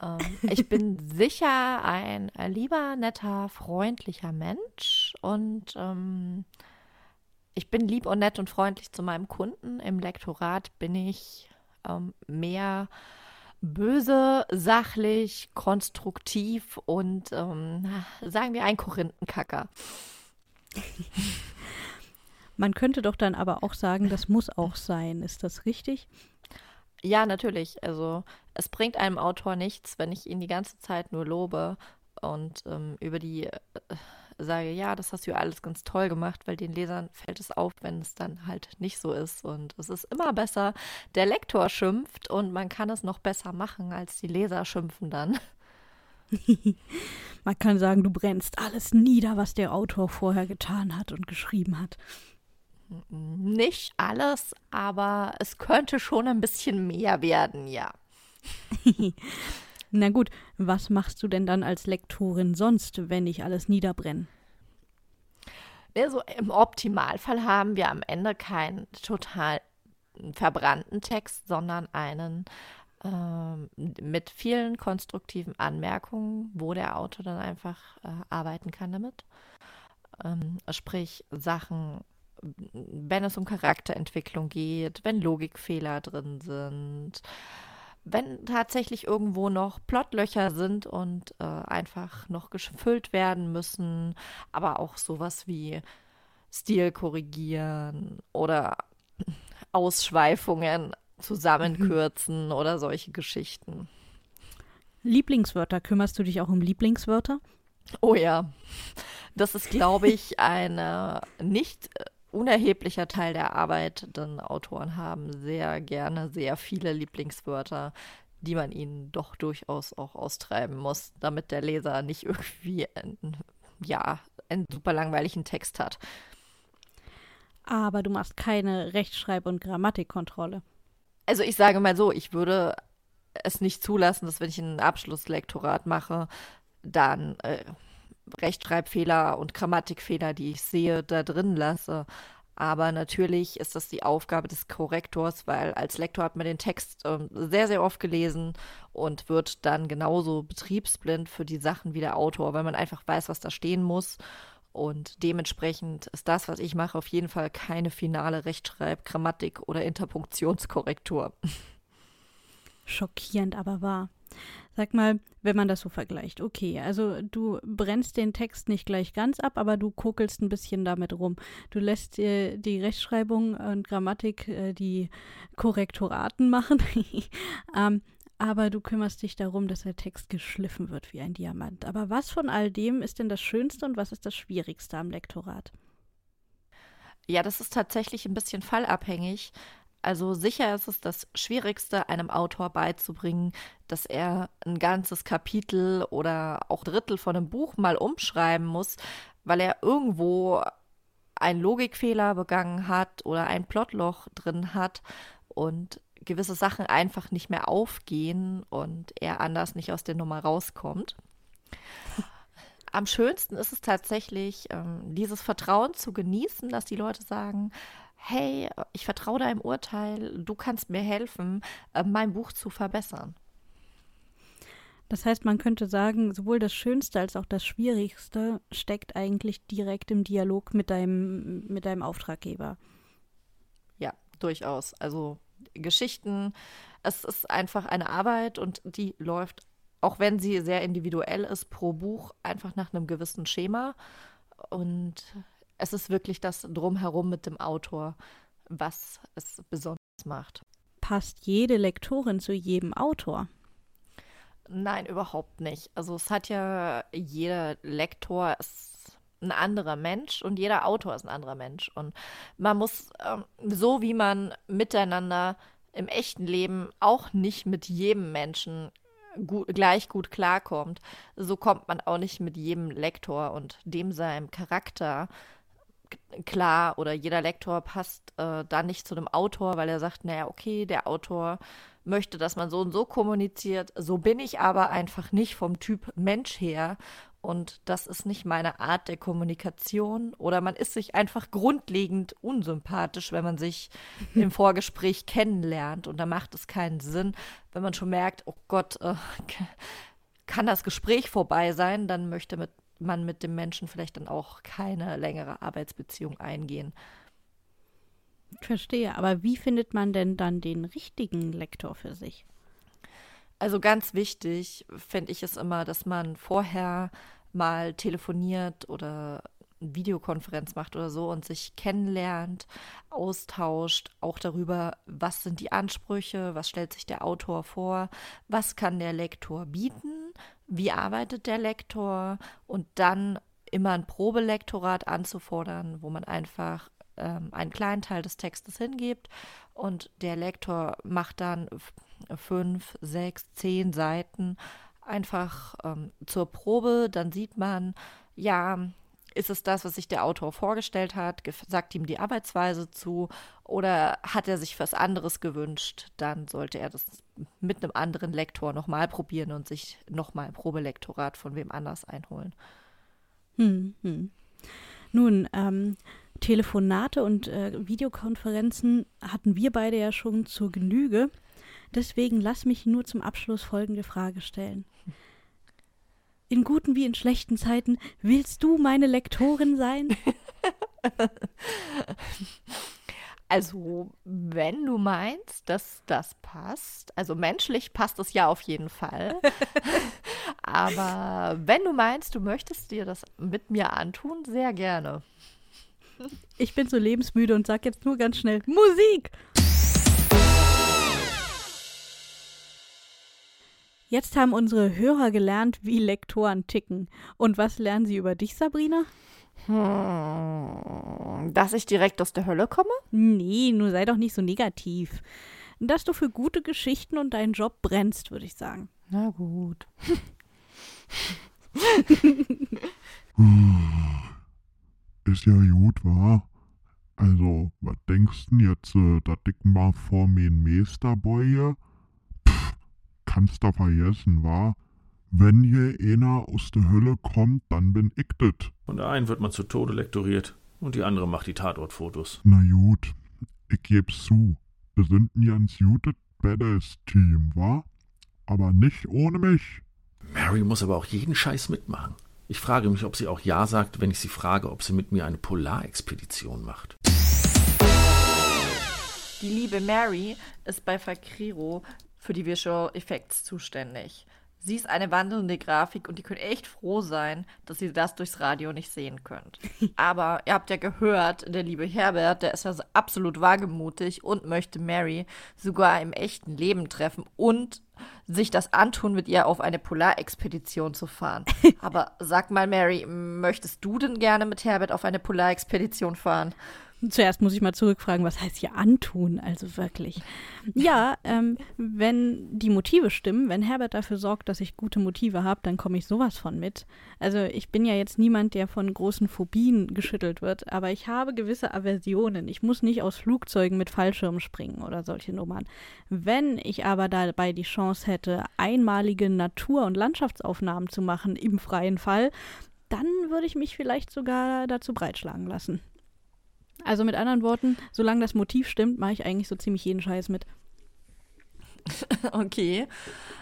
Ähm, ich bin sicher ein lieber, netter, freundlicher Mensch und ähm, ich bin lieb und nett und freundlich zu meinem Kunden. Im Lektorat bin ich ähm, mehr böse, sachlich, konstruktiv und ähm, sagen wir ein Korinthenkacker. Man könnte doch dann aber auch sagen, das muss auch sein. Ist das richtig? Ja, natürlich. Also es bringt einem Autor nichts, wenn ich ihn die ganze Zeit nur lobe und ähm, über die äh, sage, ja, das hast du ja alles ganz toll gemacht, weil den Lesern fällt es auf, wenn es dann halt nicht so ist. Und es ist immer besser, der Lektor schimpft und man kann es noch besser machen, als die Leser schimpfen dann. man kann sagen, du brennst alles nieder, was der Autor vorher getan hat und geschrieben hat. Nicht alles, aber es könnte schon ein bisschen mehr werden, ja. Na gut, was machst du denn dann als Lektorin sonst, wenn ich alles niederbrenne? Also im Optimalfall haben wir am Ende keinen total verbrannten Text, sondern einen ähm, mit vielen konstruktiven Anmerkungen, wo der Autor dann einfach äh, arbeiten kann damit. Ähm, sprich, Sachen, wenn es um Charakterentwicklung geht, wenn Logikfehler drin sind, wenn tatsächlich irgendwo noch Plotlöcher sind und äh, einfach noch gefüllt werden müssen, aber auch sowas wie Stil korrigieren oder Ausschweifungen zusammenkürzen mhm. oder solche Geschichten. Lieblingswörter, kümmerst du dich auch um Lieblingswörter? Oh ja, das ist, glaube ich, eine nicht äh, unerheblicher Teil der Arbeit, denn Autoren haben sehr gerne sehr viele Lieblingswörter, die man ihnen doch durchaus auch austreiben muss, damit der Leser nicht irgendwie einen, ja, einen super langweiligen Text hat. Aber du machst keine Rechtschreib- und Grammatikkontrolle. Also ich sage mal so, ich würde es nicht zulassen, dass wenn ich ein Abschlusslektorat mache, dann äh, Rechtschreibfehler und Grammatikfehler, die ich sehe, da drin lasse. Aber natürlich ist das die Aufgabe des Korrektors, weil als Lektor hat man den Text äh, sehr, sehr oft gelesen und wird dann genauso betriebsblind für die Sachen wie der Autor, weil man einfach weiß, was da stehen muss. Und dementsprechend ist das, was ich mache, auf jeden Fall keine finale Rechtschreib-, Grammatik- oder Interpunktionskorrektur. Schockierend, aber wahr. Sag mal, wenn man das so vergleicht, okay, also du brennst den Text nicht gleich ganz ab, aber du kokelst ein bisschen damit rum. Du lässt dir die Rechtschreibung und Grammatik äh, die Korrektoraten machen, ähm, aber du kümmerst dich darum, dass der Text geschliffen wird wie ein Diamant. Aber was von all dem ist denn das Schönste und was ist das Schwierigste am Lektorat? Ja, das ist tatsächlich ein bisschen fallabhängig. Also sicher ist es das Schwierigste, einem Autor beizubringen, dass er ein ganzes Kapitel oder auch Drittel von einem Buch mal umschreiben muss, weil er irgendwo einen Logikfehler begangen hat oder ein Plotloch drin hat und gewisse Sachen einfach nicht mehr aufgehen und er anders nicht aus der Nummer rauskommt. Am schönsten ist es tatsächlich, ähm, dieses Vertrauen zu genießen, dass die Leute sagen, hey, ich vertraue deinem Urteil, du kannst mir helfen, äh, mein Buch zu verbessern. Das heißt, man könnte sagen, sowohl das Schönste als auch das Schwierigste steckt eigentlich direkt im Dialog mit deinem, mit deinem Auftraggeber. Ja, durchaus. Also Geschichten, es ist einfach eine Arbeit und die läuft, auch wenn sie sehr individuell ist, pro Buch einfach nach einem gewissen Schema. Und es ist wirklich das Drumherum mit dem Autor, was es besonders macht. Passt jede Lektorin zu jedem Autor? Nein, überhaupt nicht. Also es hat ja jeder Lektor ist ein anderer Mensch und jeder Autor ist ein anderer Mensch. Und man muss, ähm, so wie man miteinander im echten Leben auch nicht mit jedem Menschen gut, gleich gut klarkommt, so kommt man auch nicht mit jedem Lektor und dem seinem Charakter klar oder jeder Lektor passt äh, da nicht zu dem Autor, weil er sagt, naja, okay, der Autor möchte, dass man so und so kommuniziert. So bin ich aber einfach nicht vom Typ Mensch her. Und das ist nicht meine Art der Kommunikation. Oder man ist sich einfach grundlegend unsympathisch, wenn man sich im Vorgespräch kennenlernt. Und da macht es keinen Sinn, wenn man schon merkt, oh Gott, äh, kann das Gespräch vorbei sein, dann möchte mit man mit dem Menschen vielleicht dann auch keine längere Arbeitsbeziehung eingehen. Verstehe, aber wie findet man denn dann den richtigen Lektor für sich? Also ganz wichtig finde ich es immer, dass man vorher mal telefoniert oder Videokonferenz macht oder so und sich kennenlernt, austauscht, auch darüber, was sind die Ansprüche, was stellt sich der Autor vor, was kann der Lektor bieten, wie arbeitet der Lektor und dann immer ein Probelektorat anzufordern, wo man einfach ähm, einen kleinen Teil des Textes hingibt und der Lektor macht dann fünf, sechs, zehn Seiten einfach ähm, zur Probe. Dann sieht man, ja, ist es das, was sich der Autor vorgestellt hat? Sagt ihm die Arbeitsweise zu? Oder hat er sich was anderes gewünscht? Dann sollte er das mit einem anderen Lektor nochmal probieren und sich nochmal ein Probelektorat von wem anders einholen. Hm, hm. Nun, ähm, Telefonate und äh, Videokonferenzen hatten wir beide ja schon zur Genüge. Deswegen lass mich nur zum Abschluss folgende Frage stellen. In guten wie in schlechten Zeiten, willst du meine Lektorin sein? Also, wenn du meinst, dass das passt, also menschlich passt es ja auf jeden Fall. Aber wenn du meinst, du möchtest dir das mit mir antun, sehr gerne. Ich bin so lebensmüde und sag jetzt nur ganz schnell Musik. Jetzt haben unsere Hörer gelernt, wie Lektoren ticken. Und was lernen sie über dich, Sabrina? Hm, dass ich direkt aus der Hölle komme? Nee, nur sei doch nicht so negativ. Dass du für gute Geschichten und deinen Job brennst, würde ich sagen. Na gut. Ist ja gut, wa? Also, was denkst du jetzt, äh, da dicken mal vor mir ein Meisterbäue? Kannst du vergessen, wa? Wenn hier einer aus der Hölle kommt, dann bin ich das. Von der einen wird man zu Tode lektoriert und die andere macht die Tatortfotos. Na gut, ich geb's zu. Wir sind ein ganz gutes Badass-Team, wa? Aber nicht ohne mich. Mary muss aber auch jeden Scheiß mitmachen. Ich frage mich, ob sie auch Ja sagt, wenn ich sie frage, ob sie mit mir eine Polarexpedition macht. Die liebe Mary ist bei Fakriro für die Visual Effects zuständig. Sie ist eine wandelnde Grafik und ihr könnt echt froh sein, dass ihr das durchs Radio nicht sehen könnt. Aber ihr habt ja gehört, der liebe Herbert, der ist ja so absolut wagemutig und möchte Mary sogar im echten Leben treffen und sich das antun, mit ihr auf eine Polarexpedition zu fahren. Aber sag mal, Mary, möchtest du denn gerne mit Herbert auf eine Polarexpedition fahren? Zuerst muss ich mal zurückfragen, was heißt hier antun? Also wirklich. Ja, ähm, wenn die Motive stimmen, wenn Herbert dafür sorgt, dass ich gute Motive habe, dann komme ich sowas von mit. Also ich bin ja jetzt niemand, der von großen Phobien geschüttelt wird, aber ich habe gewisse Aversionen. Ich muss nicht aus Flugzeugen mit Fallschirm springen oder solche Nummern. Wenn ich aber dabei die Chance hätte, einmalige Natur- und Landschaftsaufnahmen zu machen im freien Fall, dann würde ich mich vielleicht sogar dazu breitschlagen lassen. Also mit anderen Worten, solange das Motiv stimmt, mache ich eigentlich so ziemlich jeden Scheiß mit. Okay.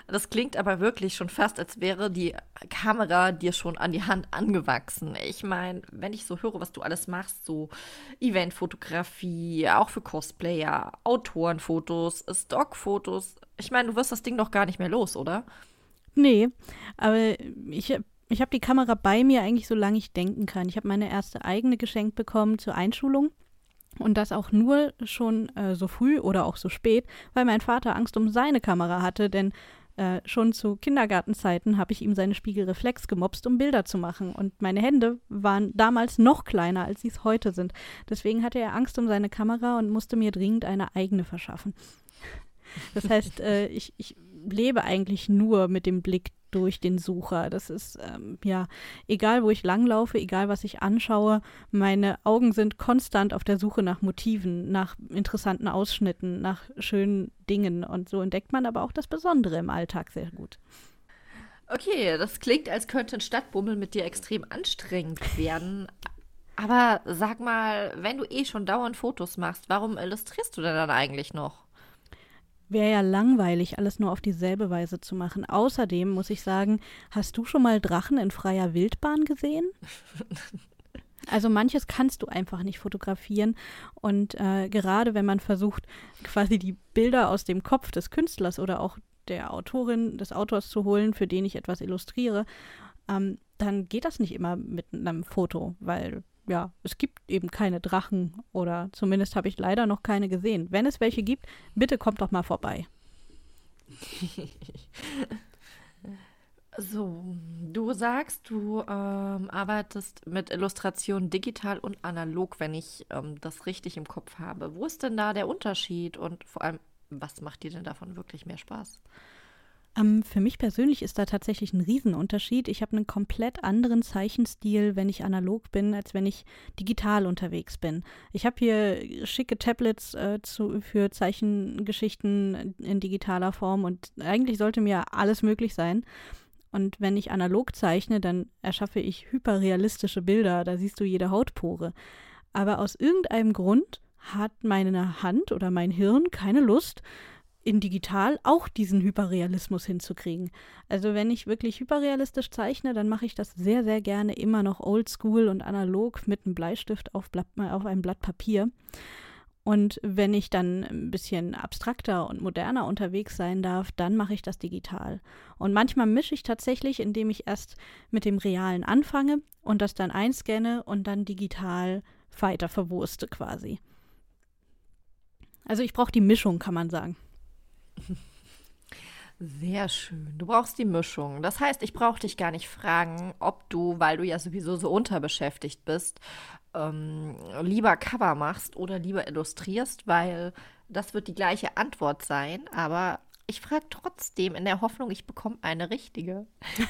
Das klingt aber wirklich schon fast, als wäre die Kamera dir schon an die Hand angewachsen. Ich meine, wenn ich so höre, was du alles machst, so Eventfotografie, auch für Cosplayer, Autorenfotos, Stockfotos. Ich meine, du wirst das Ding doch gar nicht mehr los, oder? Nee, aber ich ich habe die Kamera bei mir eigentlich, solange ich denken kann. Ich habe meine erste eigene geschenkt bekommen zur Einschulung. Und das auch nur schon äh, so früh oder auch so spät, weil mein Vater Angst um seine Kamera hatte, denn äh, schon zu Kindergartenzeiten habe ich ihm seine Spiegelreflex gemobst, um Bilder zu machen. Und meine Hände waren damals noch kleiner, als sie es heute sind. Deswegen hatte er Angst um seine Kamera und musste mir dringend eine eigene verschaffen. Das heißt, äh, ich, ich lebe eigentlich nur mit dem Blick durch den Sucher. Das ist, ähm, ja, egal wo ich langlaufe, egal was ich anschaue, meine Augen sind konstant auf der Suche nach Motiven, nach interessanten Ausschnitten, nach schönen Dingen. Und so entdeckt man aber auch das Besondere im Alltag sehr gut. Okay, das klingt, als könnte ein Stadtbummel mit dir extrem anstrengend werden. Aber sag mal, wenn du eh schon dauernd Fotos machst, warum illustrierst du denn dann eigentlich noch? Wäre ja langweilig, alles nur auf dieselbe Weise zu machen. Außerdem muss ich sagen, hast du schon mal Drachen in freier Wildbahn gesehen? Also manches kannst du einfach nicht fotografieren und äh, gerade wenn man versucht, quasi die Bilder aus dem Kopf des Künstlers oder auch der Autorin, des Autors zu holen, für den ich etwas illustriere, ähm, dann geht das nicht immer mit einem Foto, weil ja, es gibt eben keine Drachen oder zumindest habe ich leider noch keine gesehen. Wenn es welche gibt, bitte kommt doch mal vorbei. So, du sagst, du ähm, arbeitest mit Illustration digital und analog, wenn ich ähm, das richtig im Kopf habe. Wo ist denn da der Unterschied und vor allem, was macht dir denn davon wirklich mehr Spaß? Ähm, für mich persönlich ist da tatsächlich ein Riesenunterschied. Ich habe einen komplett anderen Zeichenstil, wenn ich analog bin, als wenn ich digital unterwegs bin. Ich habe hier schicke Tablets äh, zu, für Zeichengeschichten in digitaler Form und eigentlich sollte mir alles möglich sein. Und wenn ich analog zeichne, dann erschaffe ich hyperrealistische Bilder, da siehst du jede Hautpore. Aber aus irgendeinem Grund hat meine Hand oder mein Hirn keine Lust, in digital auch diesen Hyperrealismus hinzukriegen. Also wenn ich wirklich hyperrealistisch zeichne, dann mache ich das sehr, sehr gerne immer noch oldschool und analog mit einem Bleistift auf, Blatt, auf einem Blatt Papier. Und wenn ich dann ein bisschen abstrakter und moderner unterwegs sein darf, dann mache ich das digital. Und manchmal mische ich tatsächlich, indem ich erst mit dem Realen anfange und das dann einscanne und dann digital weiter verwurste quasi. Also ich brauche die Mischung, kann man sagen. Sehr schön. Du brauchst die Mischung. Das heißt, ich brauche dich gar nicht fragen, ob du, weil du ja sowieso so unterbeschäftigt bist, ähm, lieber Cover machst oder lieber illustrierst, weil das wird die gleiche Antwort sein. Aber ich frage trotzdem in der Hoffnung, ich bekomme eine richtige.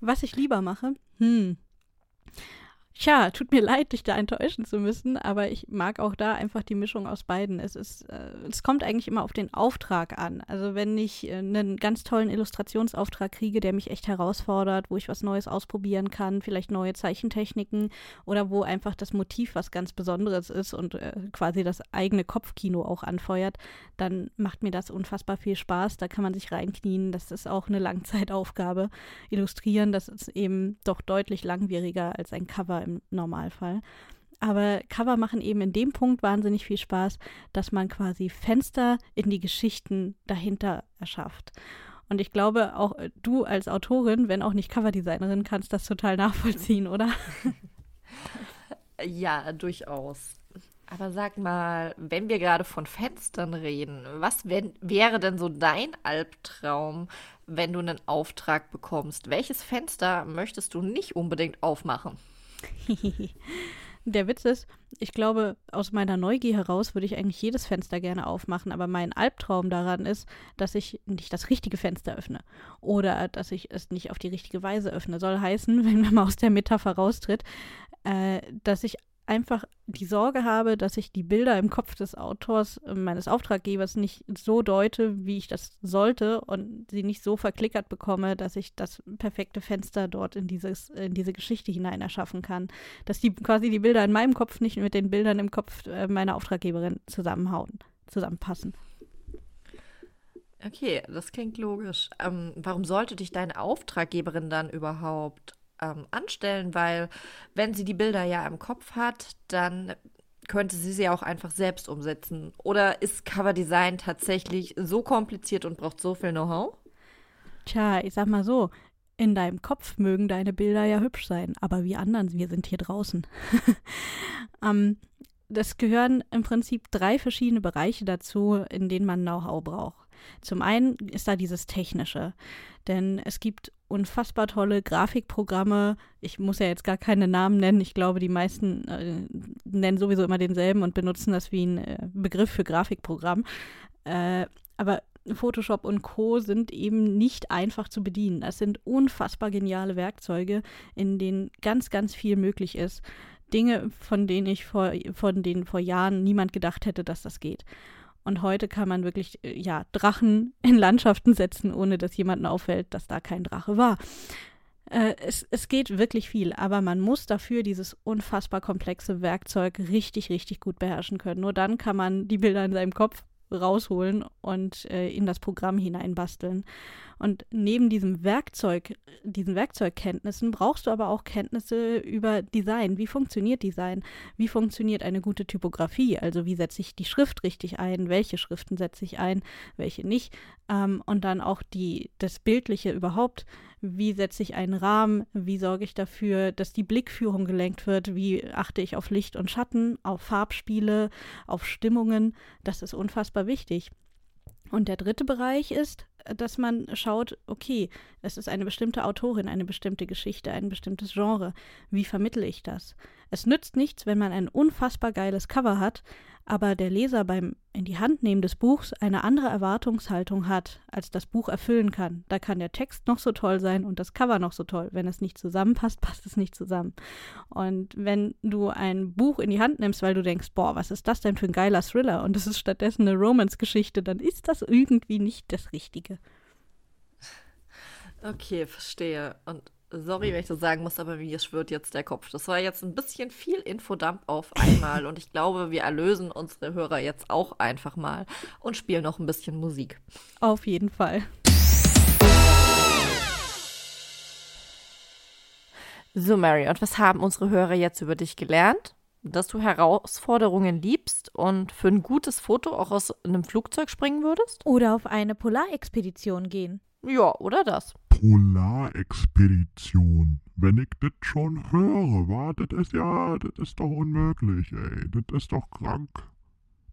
Was ich lieber mache? Hm. Tja, tut mir leid, dich da enttäuschen zu müssen, aber ich mag auch da einfach die Mischung aus beiden. Es ist, äh, es kommt eigentlich immer auf den Auftrag an. Also wenn ich äh, einen ganz tollen Illustrationsauftrag kriege, der mich echt herausfordert, wo ich was Neues ausprobieren kann, vielleicht neue Zeichentechniken oder wo einfach das Motiv was ganz Besonderes ist und äh, quasi das eigene Kopfkino auch anfeuert, dann macht mir das unfassbar viel Spaß. Da kann man sich reinknien. Das ist auch eine Langzeitaufgabe. Illustrieren, das ist eben doch deutlich langwieriger als ein Cover im Normalfall. Aber Cover machen eben in dem Punkt wahnsinnig viel Spaß, dass man quasi Fenster in die Geschichten dahinter erschafft. Und ich glaube, auch du als Autorin, wenn auch nicht Coverdesignerin, kannst das total nachvollziehen, oder? Ja, durchaus. Aber sag mal, wenn wir gerade von Fenstern reden, was wenn, wäre denn so dein Albtraum, wenn du einen Auftrag bekommst? Welches Fenster möchtest du nicht unbedingt aufmachen? Der Witz ist, ich glaube, aus meiner Neugier heraus würde ich eigentlich jedes Fenster gerne aufmachen, aber mein Albtraum daran ist, dass ich nicht das richtige Fenster öffne oder dass ich es nicht auf die richtige Weise öffne. Soll heißen, wenn man mal aus der Metapher raustritt, äh, dass ich einfach die Sorge habe, dass ich die Bilder im Kopf des Autors, äh, meines Auftraggebers, nicht so deute, wie ich das sollte und sie nicht so verklickert bekomme, dass ich das perfekte Fenster dort in, dieses, in diese Geschichte hinein erschaffen kann. Dass die quasi die Bilder in meinem Kopf nicht mit den Bildern im Kopf äh, meiner Auftraggeberin zusammenhauen, zusammenpassen. Okay, das klingt logisch. Ähm, warum sollte dich deine Auftraggeberin dann überhaupt ähm, anstellen, weil wenn sie die Bilder ja im Kopf hat, dann könnte sie sie auch einfach selbst umsetzen. Oder ist Coverdesign tatsächlich so kompliziert und braucht so viel Know-how? Tja, ich sag mal so, in deinem Kopf mögen deine Bilder ja hübsch sein, aber wir anderen, wir sind hier draußen. ähm, das gehören im Prinzip drei verschiedene Bereiche dazu, in denen man Know-how braucht. Zum einen ist da dieses Technische, denn es gibt unfassbar tolle Grafikprogramme. Ich muss ja jetzt gar keine Namen nennen. Ich glaube, die meisten äh, nennen sowieso immer denselben und benutzen das wie ein äh, Begriff für Grafikprogramm. Äh, aber Photoshop und Co. sind eben nicht einfach zu bedienen. Das sind unfassbar geniale Werkzeuge, in denen ganz, ganz viel möglich ist. Dinge, von denen ich vor, von denen vor Jahren niemand gedacht hätte, dass das geht. Und heute kann man wirklich, äh, ja, Drachen in Landschaften setzen, ohne dass jemandem auffällt, dass da kein Drache war. Äh, es, es geht wirklich viel, aber man muss dafür dieses unfassbar komplexe Werkzeug richtig, richtig gut beherrschen können. Nur dann kann man die Bilder in seinem Kopf rausholen und äh, in das Programm hineinbasteln. Und neben diesem Werkzeug, diesen Werkzeugkenntnissen brauchst du aber auch Kenntnisse über Design. Wie funktioniert Design? Wie funktioniert eine gute Typografie? Also wie setze ich die Schrift richtig ein? Welche Schriften setze ich ein? Welche nicht? Ähm, und dann auch die, das Bildliche überhaupt. Wie setze ich einen Rahmen? Wie sorge ich dafür, dass die Blickführung gelenkt wird? Wie achte ich auf Licht und Schatten, auf Farbspiele, auf Stimmungen? Das ist unfassbar wichtig. Und der dritte Bereich ist, dass man schaut, okay, es ist eine bestimmte Autorin, eine bestimmte Geschichte, ein bestimmtes Genre. Wie vermittle ich das? Es nützt nichts, wenn man ein unfassbar geiles Cover hat, aber der Leser beim in die Hand nehmen des Buchs eine andere Erwartungshaltung hat, als das Buch erfüllen kann. Da kann der Text noch so toll sein und das Cover noch so toll. Wenn es nicht zusammenpasst, passt es nicht zusammen. Und wenn du ein Buch in die Hand nimmst, weil du denkst, boah, was ist das denn für ein geiler Thriller und es ist stattdessen eine Romance-Geschichte, dann ist das irgendwie nicht das Richtige. Okay, verstehe. Und Sorry, wenn ich das sagen muss, aber mir schwirrt jetzt der Kopf. Das war jetzt ein bisschen viel Infodump auf einmal und ich glaube, wir erlösen unsere Hörer jetzt auch einfach mal und spielen noch ein bisschen Musik. Auf jeden Fall. So, Mary, und was haben unsere Hörer jetzt über dich gelernt? Dass du Herausforderungen liebst und für ein gutes Foto auch aus einem Flugzeug springen würdest? Oder auf eine Polarexpedition gehen. Ja, oder das. Polarexpedition. Wenn ich das schon höre, war, das ist ja, das ist doch unmöglich, ey. Das ist doch krank.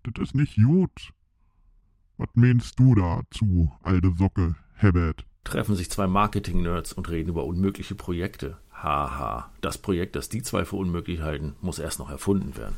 Das ist nicht gut. Was meinst du dazu, alte Socke, Herbert? Treffen sich zwei Marketing-Nerds und reden über unmögliche Projekte. Haha, das Projekt, das die zwei für unmöglich halten, muss erst noch erfunden werden.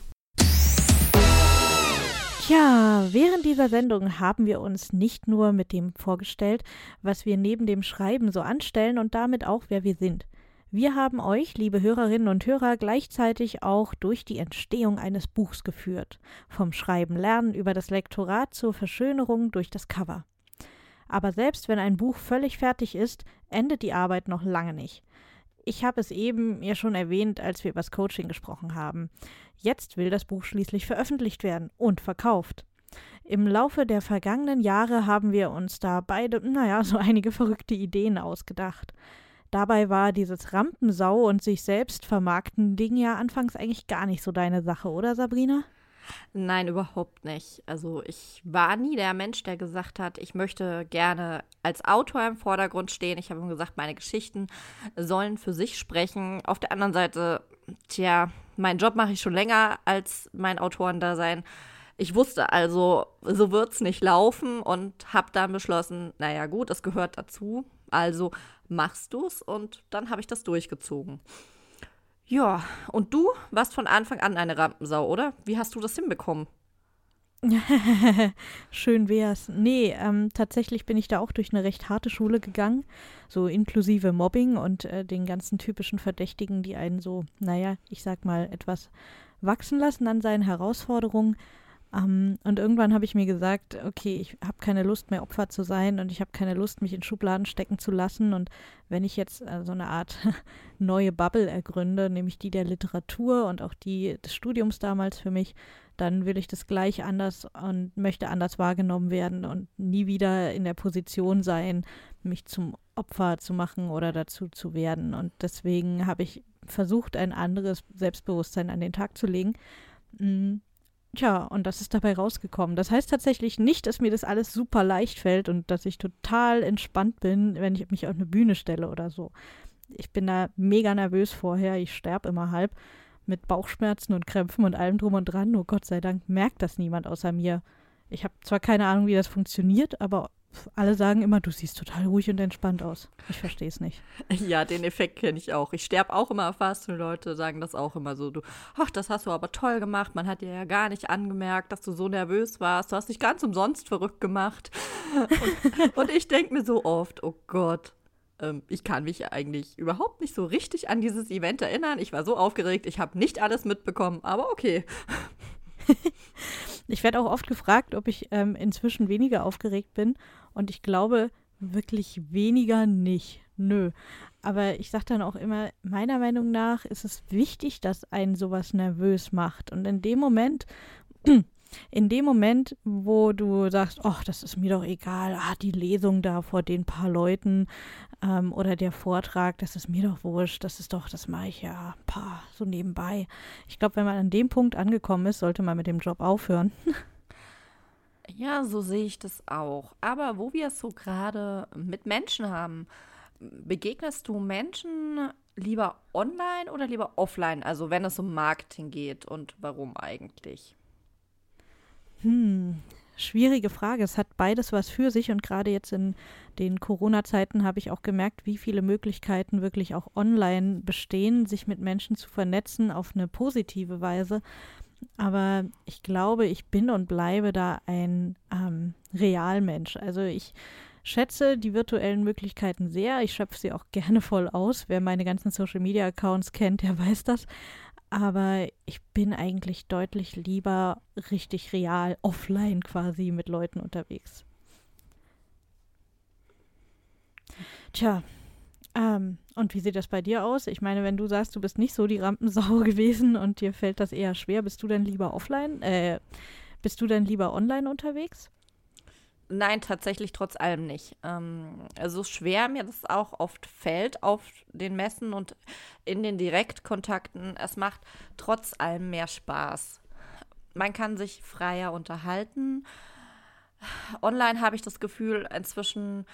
Tja, während dieser Sendung haben wir uns nicht nur mit dem vorgestellt, was wir neben dem Schreiben so anstellen und damit auch, wer wir sind. Wir haben euch, liebe Hörerinnen und Hörer, gleichzeitig auch durch die Entstehung eines Buchs geführt. Vom Schreiben lernen über das Lektorat zur Verschönerung durch das Cover. Aber selbst wenn ein Buch völlig fertig ist, endet die Arbeit noch lange nicht. Ich habe es eben ja schon erwähnt, als wir über das Coaching gesprochen haben. Jetzt will das Buch schließlich veröffentlicht werden und verkauft. Im Laufe der vergangenen Jahre haben wir uns da beide, naja, so einige verrückte Ideen ausgedacht. Dabei war dieses Rampensau und sich selbst vermarkten Ding ja anfangs eigentlich gar nicht so deine Sache, oder Sabrina? Nein, überhaupt nicht. Also ich war nie der Mensch, der gesagt hat, ich möchte gerne als Autor im Vordergrund stehen. Ich habe ihm gesagt, meine Geschichten sollen für sich sprechen. Auf der anderen Seite, tja, meinen Job mache ich schon länger als mein Autorendasein. Ich wusste also, so wird es nicht laufen und habe dann beschlossen, naja gut, es gehört dazu. Also machst du es und dann habe ich das durchgezogen. Ja, und du warst von Anfang an eine Rampensau, oder? Wie hast du das hinbekommen? Schön wär's. Nee, ähm, tatsächlich bin ich da auch durch eine recht harte Schule gegangen, so inklusive Mobbing und äh, den ganzen typischen Verdächtigen, die einen so, naja, ich sag mal, etwas wachsen lassen an seinen Herausforderungen. Um, ähm, und irgendwann habe ich mir gesagt, okay, ich habe keine Lust mehr Opfer zu sein und ich habe keine Lust, mich in Schubladen stecken zu lassen. Und wenn ich jetzt äh, so eine Art neue Bubble ergründe, nämlich die der Literatur und auch die des Studiums damals für mich, dann will ich das gleich anders und möchte anders wahrgenommen werden und nie wieder in der Position sein, mich zum Opfer zu machen oder dazu zu werden. Und deswegen habe ich versucht, ein anderes Selbstbewusstsein an den Tag zu legen. Mm, Tja, und das ist dabei rausgekommen. Das heißt tatsächlich nicht, dass mir das alles super leicht fällt und dass ich total entspannt bin, wenn ich mich auf eine Bühne stelle oder so. Ich bin da mega nervös vorher. Ich sterbe immer halb mit Bauchschmerzen und Krämpfen und allem drum und dran. Nur Gott sei Dank merkt das niemand außer mir. Ich habe zwar keine Ahnung, wie das funktioniert, aber alle sagen immer, du siehst total ruhig und entspannt aus. Ich verstehe es nicht. Ja, den Effekt kenne ich auch. Ich sterbe auch immer fast und Leute sagen das auch immer so. Du, ach, das hast du aber toll gemacht. Man hat dir ja gar nicht angemerkt, dass du so nervös warst. Du hast dich ganz umsonst verrückt gemacht. Und, und ich denke mir so oft, oh Gott, ähm, ich kann mich eigentlich überhaupt nicht so richtig an dieses Event erinnern. Ich war so aufgeregt, ich habe nicht alles mitbekommen, aber okay. ich werde auch oft gefragt, ob ich ähm, inzwischen weniger aufgeregt bin. Und ich glaube wirklich weniger nicht. Nö. Aber ich sage dann auch immer, meiner Meinung nach ist es wichtig, dass einen sowas nervös macht. Und in dem Moment, in dem Moment, wo du sagst, ach, das ist mir doch egal, ah, die Lesung da vor den paar Leuten ähm, oder der Vortrag, das ist mir doch wurscht, das ist doch, das mache ich ja paar so nebenbei. Ich glaube, wenn man an dem Punkt angekommen ist, sollte man mit dem Job aufhören. Ja, so sehe ich das auch. Aber wo wir es so gerade mit Menschen haben, begegnest du Menschen lieber online oder lieber offline? Also wenn es um Marketing geht und warum eigentlich? Hm, schwierige Frage. Es hat beides was für sich und gerade jetzt in den Corona-Zeiten habe ich auch gemerkt, wie viele Möglichkeiten wirklich auch online bestehen, sich mit Menschen zu vernetzen auf eine positive Weise. Aber ich glaube, ich bin und bleibe da ein ähm, Realmensch. Also ich schätze die virtuellen Möglichkeiten sehr. Ich schöpfe sie auch gerne voll aus. Wer meine ganzen Social-Media-Accounts kennt, der weiß das. Aber ich bin eigentlich deutlich lieber richtig real, offline quasi mit Leuten unterwegs. Tja, ähm, und wie sieht das bei dir aus? Ich meine, wenn du sagst, du bist nicht so die Rampensau gewesen und dir fällt das eher schwer, bist du denn lieber offline? Äh, bist du denn lieber online unterwegs? Nein, tatsächlich trotz allem nicht. Ähm, so schwer mir das auch oft fällt auf den Messen und in den Direktkontakten, es macht trotz allem mehr Spaß. Man kann sich freier unterhalten. Online habe ich das Gefühl, inzwischen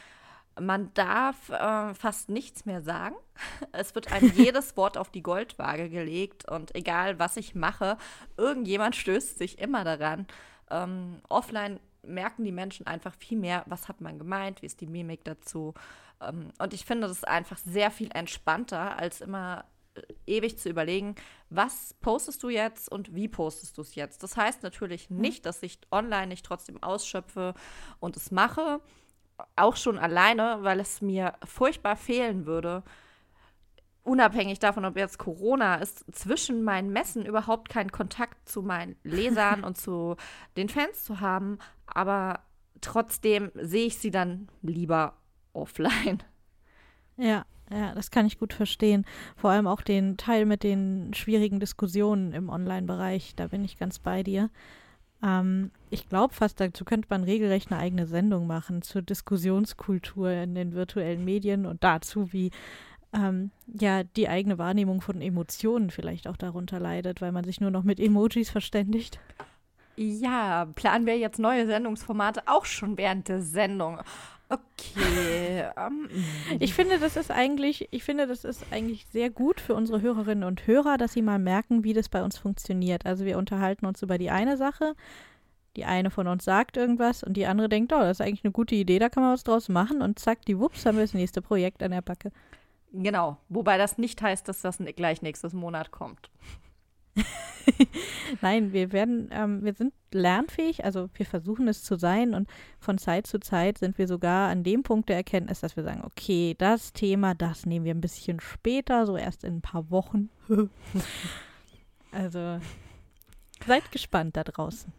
man darf äh, fast nichts mehr sagen. Es wird einem jedes Wort auf die Goldwaage gelegt und egal was ich mache, irgendjemand stößt sich immer daran. Ähm, offline merken die Menschen einfach viel mehr, was hat man gemeint, wie ist die Mimik dazu. Ähm, und ich finde das einfach sehr viel entspannter, als immer äh, ewig zu überlegen, was postest du jetzt und wie postest du es jetzt. Das heißt natürlich mhm. nicht, dass ich online nicht trotzdem ausschöpfe und es mache auch schon alleine, weil es mir furchtbar fehlen würde, unabhängig davon, ob jetzt Corona ist, zwischen meinen Messen überhaupt keinen Kontakt zu meinen Lesern und zu den Fans zu haben. Aber trotzdem sehe ich sie dann lieber offline. Ja, ja, das kann ich gut verstehen. Vor allem auch den Teil mit den schwierigen Diskussionen im Online-Bereich, da bin ich ganz bei dir. Ähm, ich glaube fast, dazu könnte man regelrecht eine eigene Sendung machen zur Diskussionskultur in den virtuellen Medien und dazu, wie ähm, ja die eigene Wahrnehmung von Emotionen vielleicht auch darunter leidet, weil man sich nur noch mit Emojis verständigt. Ja, planen wir jetzt neue Sendungsformate auch schon während der Sendung. Okay. Um. Ähm, ich finde, das ist eigentlich, ich finde, das ist eigentlich sehr gut für unsere Hörerinnen und Hörer, dass sie mal merken, wie das bei uns funktioniert. Also wir unterhalten uns über die eine Sache, die eine von uns sagt irgendwas und die andere denkt, oh, das ist eigentlich eine gute Idee, da kann man was draus machen und zack, die Wups, haben wir das nächste Projekt an der Backe. Genau, wobei das nicht heißt, dass das gleich nächstes Monat kommt. Nein, wir werden, ähm, wir sind lernfähig, also wir versuchen es zu sein und von Zeit zu Zeit sind wir sogar an dem Punkt der Erkenntnis, dass wir sagen, okay, das Thema, das nehmen wir ein bisschen später, so erst in ein paar Wochen. also seid gespannt da draußen.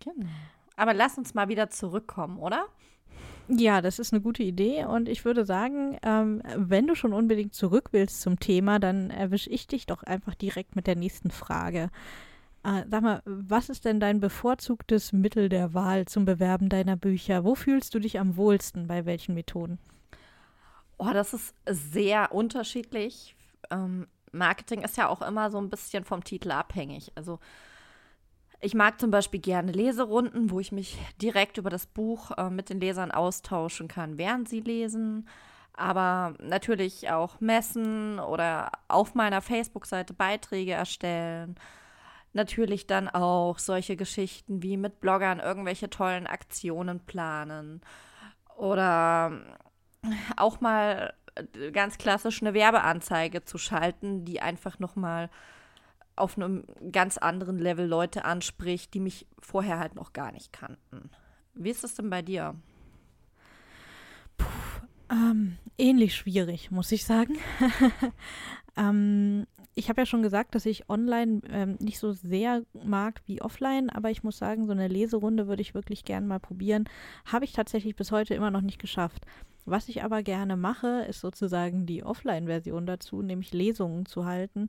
Genau. Aber lass uns mal wieder zurückkommen, oder? Ja, das ist eine gute Idee und ich würde sagen, ähm, wenn du schon unbedingt zurück willst zum Thema, dann erwische ich dich doch einfach direkt mit der nächsten Frage. Äh, sag mal, was ist denn dein bevorzugtes Mittel der Wahl zum Bewerben deiner Bücher? Wo fühlst du dich am wohlsten bei welchen Methoden? Oh, das ist sehr unterschiedlich. Ähm, Marketing ist ja auch immer so ein bisschen vom Titel abhängig. Also ich mag zum Beispiel gerne Leserunden, wo ich mich direkt über das Buch äh, mit den Lesern austauschen kann, während sie lesen. Aber natürlich auch Messen oder auf meiner Facebook-Seite Beiträge erstellen. Natürlich dann auch solche Geschichten wie mit Bloggern irgendwelche tollen Aktionen planen. Oder auch mal äh, ganz klassisch eine Werbeanzeige zu schalten, die einfach nochmal mal auf einem ganz anderen Level Leute anspricht, die mich vorher halt noch gar nicht kannten. Wie ist das denn bei dir? Puh, ähm, ähnlich schwierig, muss ich sagen. ähm, ich habe ja schon gesagt, dass ich online ähm, nicht so sehr mag wie offline, aber ich muss sagen, so eine Leserunde würde ich wirklich gerne mal probieren. Habe ich tatsächlich bis heute immer noch nicht geschafft. Was ich aber gerne mache, ist sozusagen die Offline-Version dazu, nämlich Lesungen zu halten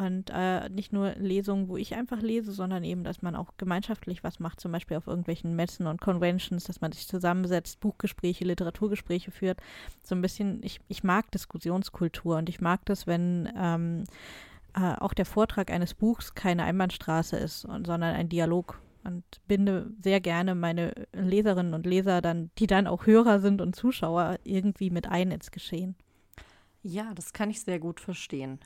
und äh, nicht nur Lesungen, wo ich einfach lese, sondern eben, dass man auch gemeinschaftlich was macht, zum Beispiel auf irgendwelchen Messen und Conventions, dass man sich zusammensetzt, Buchgespräche, Literaturgespräche führt. So ein bisschen, ich, ich mag Diskussionskultur und ich mag das, wenn ähm, äh, auch der Vortrag eines Buchs keine Einbahnstraße ist, und, sondern ein Dialog und binde sehr gerne meine Leserinnen und Leser dann, die dann auch Hörer sind und Zuschauer, irgendwie mit ein ins Geschehen. Ja, das kann ich sehr gut verstehen.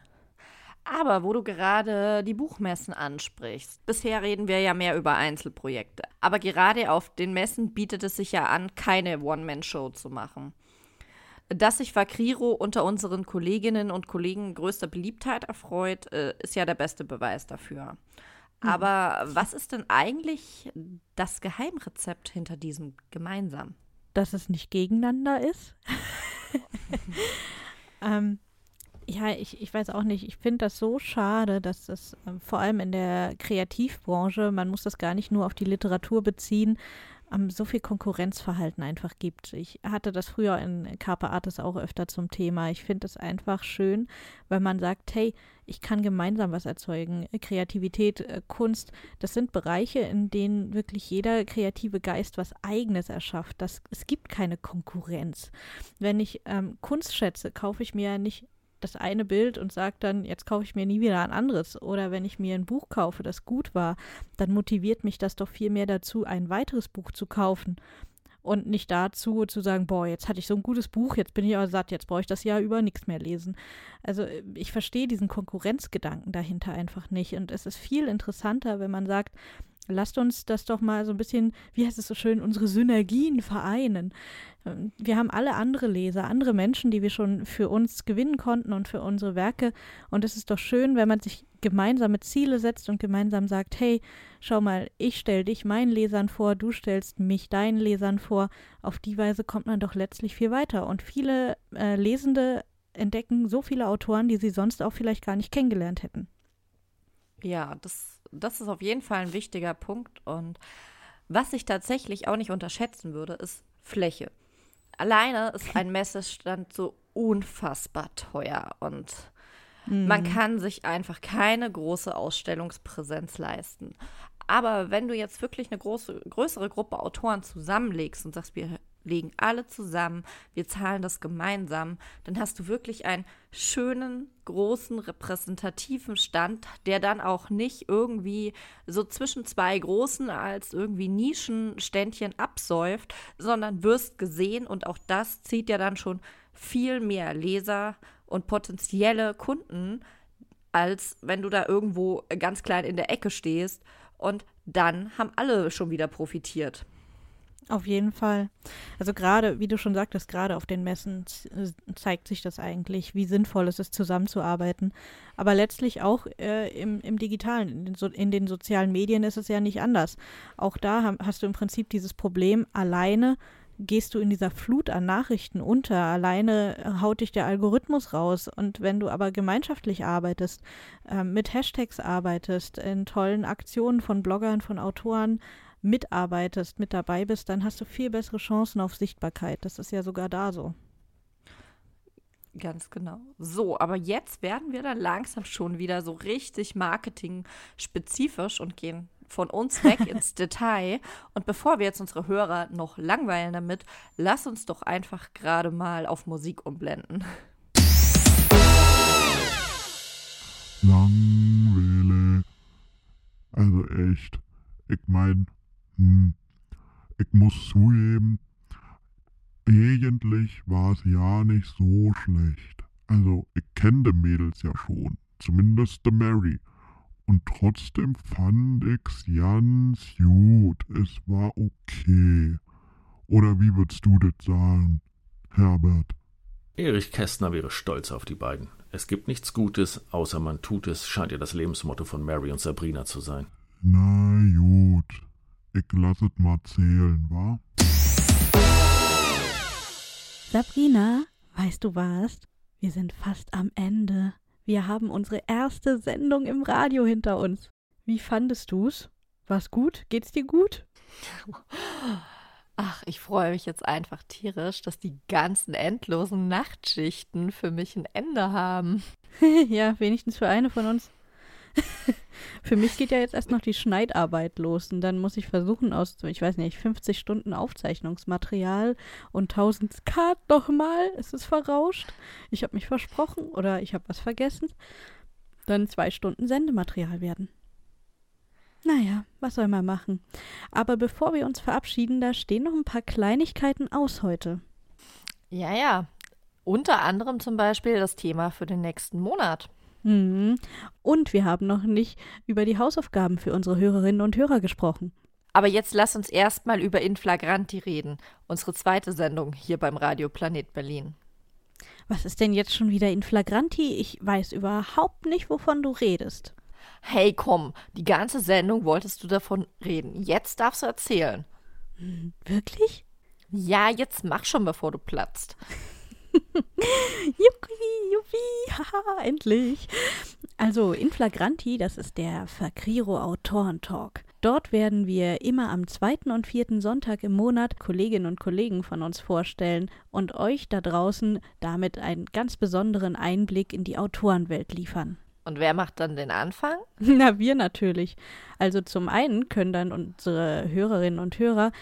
Aber wo du gerade die Buchmessen ansprichst, bisher reden wir ja mehr über Einzelprojekte. Aber gerade auf den Messen bietet es sich ja an, keine One-Man-Show zu machen. Dass sich Vakriro unter unseren Kolleginnen und Kollegen größter Beliebtheit erfreut, äh, ist ja der beste Beweis dafür. Mhm. Aber was ist denn eigentlich das Geheimrezept hinter diesem gemeinsam? Dass es nicht gegeneinander ist. ähm, ja, ich, ich weiß auch nicht. Ich finde das so schade, dass das äh, vor allem in der Kreativbranche, man muss das gar nicht nur auf die Literatur beziehen, ähm, so viel Konkurrenzverhalten einfach gibt. Ich hatte das früher in Carpe Artis auch öfter zum Thema. Ich finde es einfach schön, weil man sagt, hey, ich kann gemeinsam was erzeugen. Kreativität, äh, Kunst, das sind Bereiche, in denen wirklich jeder kreative Geist was Eigenes erschafft. Das, es gibt keine Konkurrenz. Wenn ich ähm, Kunst schätze, kaufe ich mir ja nicht das eine Bild und sage dann, jetzt kaufe ich mir nie wieder ein anderes. Oder wenn ich mir ein Buch kaufe, das gut war, dann motiviert mich das doch viel mehr dazu, ein weiteres Buch zu kaufen. Und nicht dazu zu sagen, boah, jetzt hatte ich so ein gutes Buch, jetzt bin ich aber satt, jetzt brauche ich das Jahr über nichts mehr lesen. Also ich verstehe diesen Konkurrenzgedanken dahinter einfach nicht. Und es ist viel interessanter, wenn man sagt, lasst uns das doch mal so ein bisschen, wie heißt es so schön, unsere Synergien vereinen. Ähm, wir haben alle andere Leser, andere Menschen, die wir schon für uns gewinnen konnten und für unsere Werke. Und es ist doch schön, wenn man sich gemeinsame Ziele setzt und gemeinsam sagt, hey, schau mal, ich stelle dich meinen Lesern vor, du stellst mich deinen Lesern vor. Auf die Weise kommt man doch letztlich viel weiter. Und viele äh, Lesende entdecken so viele Autoren, die sie sonst auch vielleicht gar nicht kennengelernt hätten. Ja, das, das ist auf jeden Fall ein wichtiger Punkt. Und was ich tatsächlich auch nicht unterschätzen würde, ist Fläche. Alleine ist ein Messestand so unfassbar teuer und mhm. man kann sich einfach keine große Ausstellungspräsenz leisten. Aber wenn du jetzt wirklich eine große, größere Gruppe Autoren zusammenlegst und sagst, wir legen alle zusammen, wir zahlen das gemeinsam, dann hast du wirklich einen schönen, großen, repräsentativen Stand, der dann auch nicht irgendwie so zwischen zwei großen als irgendwie Nischenständchen absäuft, sondern wirst gesehen und auch das zieht ja dann schon viel mehr Leser und potenzielle Kunden, als wenn du da irgendwo ganz klein in der Ecke stehst und dann haben alle schon wieder profitiert. Auf jeden Fall. Also gerade, wie du schon sagtest, gerade auf den Messen äh, zeigt sich das eigentlich, wie sinnvoll es ist, zusammenzuarbeiten. Aber letztlich auch äh, im, im Digitalen, in den, so in den, sozialen Medien ist es ja nicht anders. Auch da hast du im Prinzip dieses Problem, alleine gehst du in dieser Flut an Nachrichten unter, alleine äh, haut dich der Algorithmus raus. Und wenn du aber gemeinschaftlich arbeitest, äh, mit Hashtags arbeitest, in tollen Aktionen von Bloggern, von Autoren, mitarbeitest, mit dabei bist, dann hast du viel bessere Chancen auf Sichtbarkeit. Das ist ja sogar da so. Ganz genau. So, aber jetzt werden wir dann langsam schon wieder so richtig marketing-spezifisch und gehen von uns weg ins Detail. Und bevor wir jetzt unsere Hörer noch langweilen damit, lass uns doch einfach gerade mal auf Musik umblenden. Langweile. Also echt. Ich mein, hm, ich muss zugeben, eigentlich war es ja nicht so schlecht. Also, ich kenne die Mädels ja schon, zumindest die Mary. Und trotzdem fand ich's ganz gut. Es war okay. Oder wie würdest du das sagen, Herbert? Erich Kästner wäre stolz auf die beiden. Es gibt nichts Gutes, außer man tut es, scheint ja das Lebensmotto von Mary und Sabrina zu sein. Na gut. Ich lass es mal zählen, wa? Sabrina, weißt du was? Wir sind fast am Ende. Wir haben unsere erste Sendung im Radio hinter uns. Wie fandest du's? War's gut? Geht's dir gut? Ach, ich freue mich jetzt einfach tierisch, dass die ganzen endlosen Nachtschichten für mich ein Ende haben. ja, wenigstens für eine von uns. Für mich geht ja jetzt erst noch die Schneidarbeit los und dann muss ich versuchen, aus, ich weiß nicht, 50 Stunden Aufzeichnungsmaterial und 1000 Skat nochmal, es ist verrauscht, ich habe mich versprochen oder ich habe was vergessen, dann zwei Stunden Sendematerial werden. Naja, was soll man machen? Aber bevor wir uns verabschieden, da stehen noch ein paar Kleinigkeiten aus heute. Ja, ja. Unter anderem zum Beispiel das Thema für den nächsten Monat. Mhm. Und wir haben noch nicht über die Hausaufgaben für unsere Hörerinnen und Hörer gesprochen. Aber jetzt lass uns erstmal über Inflagranti reden, unsere zweite Sendung hier beim Radio Planet Berlin. Was ist denn jetzt schon wieder Inflagranti? Ich weiß überhaupt nicht, wovon du redest. Hey, komm, die ganze Sendung wolltest du davon reden. Jetzt darfst du erzählen. Hm, wirklich? Ja, jetzt mach schon, bevor du platzt. Juppie, juppie, haha, endlich. Also, Inflagranti, das ist der Fakriro Autorentalk. Dort werden wir immer am zweiten und vierten Sonntag im Monat Kolleginnen und Kollegen von uns vorstellen und euch da draußen damit einen ganz besonderen Einblick in die Autorenwelt liefern. Und wer macht dann den Anfang? Na, wir natürlich. Also zum einen können dann unsere Hörerinnen und Hörer,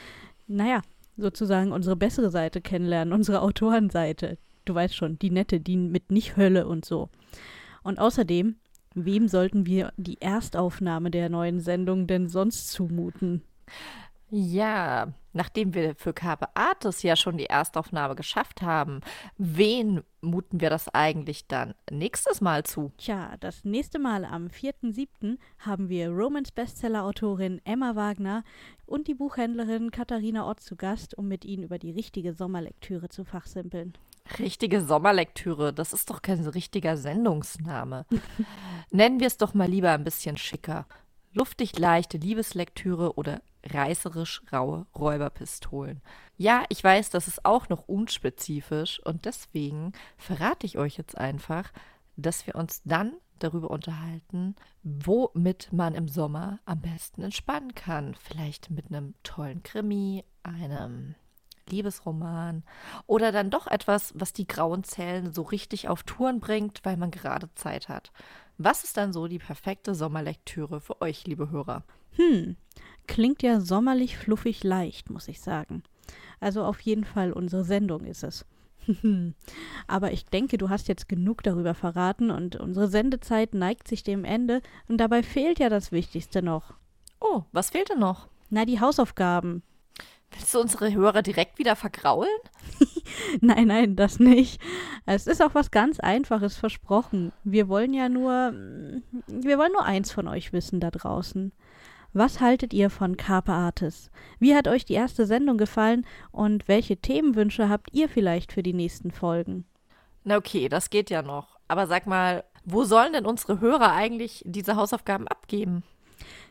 naja, sozusagen unsere bessere Seite kennenlernen, unsere Autorenseite. Du weißt schon, die nette, die mit nicht Hölle und so. Und außerdem, wem sollten wir die Erstaufnahme der neuen Sendung denn sonst zumuten? Ja, nachdem wir für Carpe Artis ja schon die Erstaufnahme geschafft haben, wen muten wir das eigentlich dann nächstes Mal zu? Tja, das nächste Mal am 4.7. haben wir Romans Bestseller-Autorin Emma Wagner und die Buchhändlerin Katharina Ott zu Gast, um mit ihnen über die richtige Sommerlektüre zu fachsimpeln. Richtige Sommerlektüre, das ist doch kein richtiger Sendungsname. Nennen wir es doch mal lieber ein bisschen schicker. Luftig leichte Liebeslektüre oder reißerisch raue Räuberpistolen. Ja, ich weiß, das ist auch noch unspezifisch und deswegen verrate ich euch jetzt einfach, dass wir uns dann darüber unterhalten, womit man im Sommer am besten entspannen kann. Vielleicht mit einem tollen Krimi, einem Liebesroman oder dann doch etwas, was die grauen Zellen so richtig auf Touren bringt, weil man gerade Zeit hat. Was ist dann so die perfekte Sommerlektüre für euch, liebe Hörer? Hm, klingt ja sommerlich fluffig leicht, muss ich sagen. Also auf jeden Fall unsere Sendung ist es. Aber ich denke, du hast jetzt genug darüber verraten und unsere Sendezeit neigt sich dem Ende und dabei fehlt ja das Wichtigste noch. Oh, was fehlt denn noch? Na, die Hausaufgaben. Willst du unsere Hörer direkt wieder vergraulen? nein, nein, das nicht. Es ist auch was ganz Einfaches versprochen. Wir wollen ja nur, wir wollen nur eins von euch wissen da draußen. Was haltet ihr von Carpe Artis? Wie hat euch die erste Sendung gefallen und welche Themenwünsche habt ihr vielleicht für die nächsten Folgen? Na okay, das geht ja noch. Aber sag mal, wo sollen denn unsere Hörer eigentlich diese Hausaufgaben abgeben?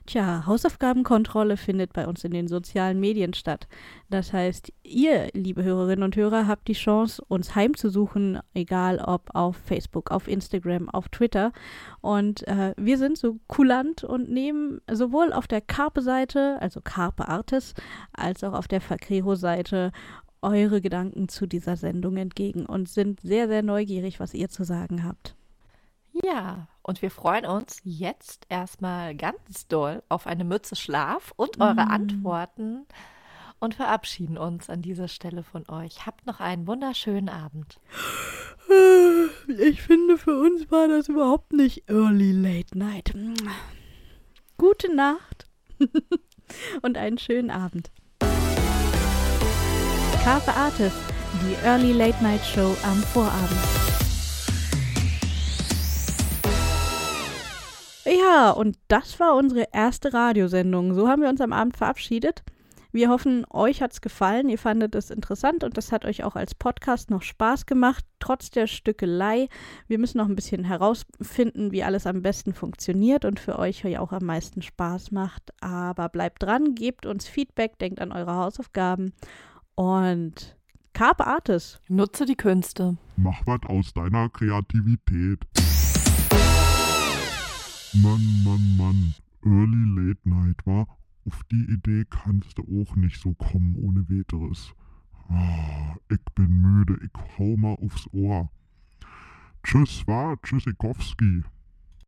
Tja, Hausaufgabenkontrolle findet bei uns in den sozialen Medien statt. Das heißt, ihr, liebe Hörerinnen und Hörer, habt die Chance, uns heimzusuchen, egal ob auf Facebook, auf Instagram, auf Twitter. Und äh, wir sind so kulant und nehmen sowohl auf der Carpe-Seite, also Carpe Artis, als auch auf der Fakrero-Seite eure Gedanken zu dieser Sendung entgegen und sind sehr, sehr neugierig, was ihr zu sagen habt. Ja, und wir freuen uns jetzt erstmal ganz doll auf eine Mütze Schlaf und eure mm. Antworten und verabschieden uns an dieser Stelle von euch. Habt noch einen wunderschönen Abend. Ich finde, für uns war das überhaupt nicht Early Late Night. Gute Nacht und einen schönen Abend. Carpe Artis, die Early Late Night Show am Vorabend. Ja, und das war unsere erste Radiosendung. So haben wir uns am Abend verabschiedet. Wir hoffen, euch hat es gefallen, ihr fandet es interessant und das hat euch auch als Podcast noch Spaß gemacht, trotz der Stückelei. Wir müssen noch ein bisschen herausfinden, wie alles am besten funktioniert und für euch ja auch am meisten Spaß macht. Aber bleibt dran, gebt uns Feedback, denkt an eure Hausaufgaben und Carpe Artis. Nutze die Künste. Mach was aus deiner Kreativität. Mann, Mann, Mann. Early Late Night, war? Auf die Idee kannst du auch nicht so kommen ohne weiteres. Oh, ich bin müde, ich hau mal aufs Ohr. Tschüss, war, Tschüssikowski.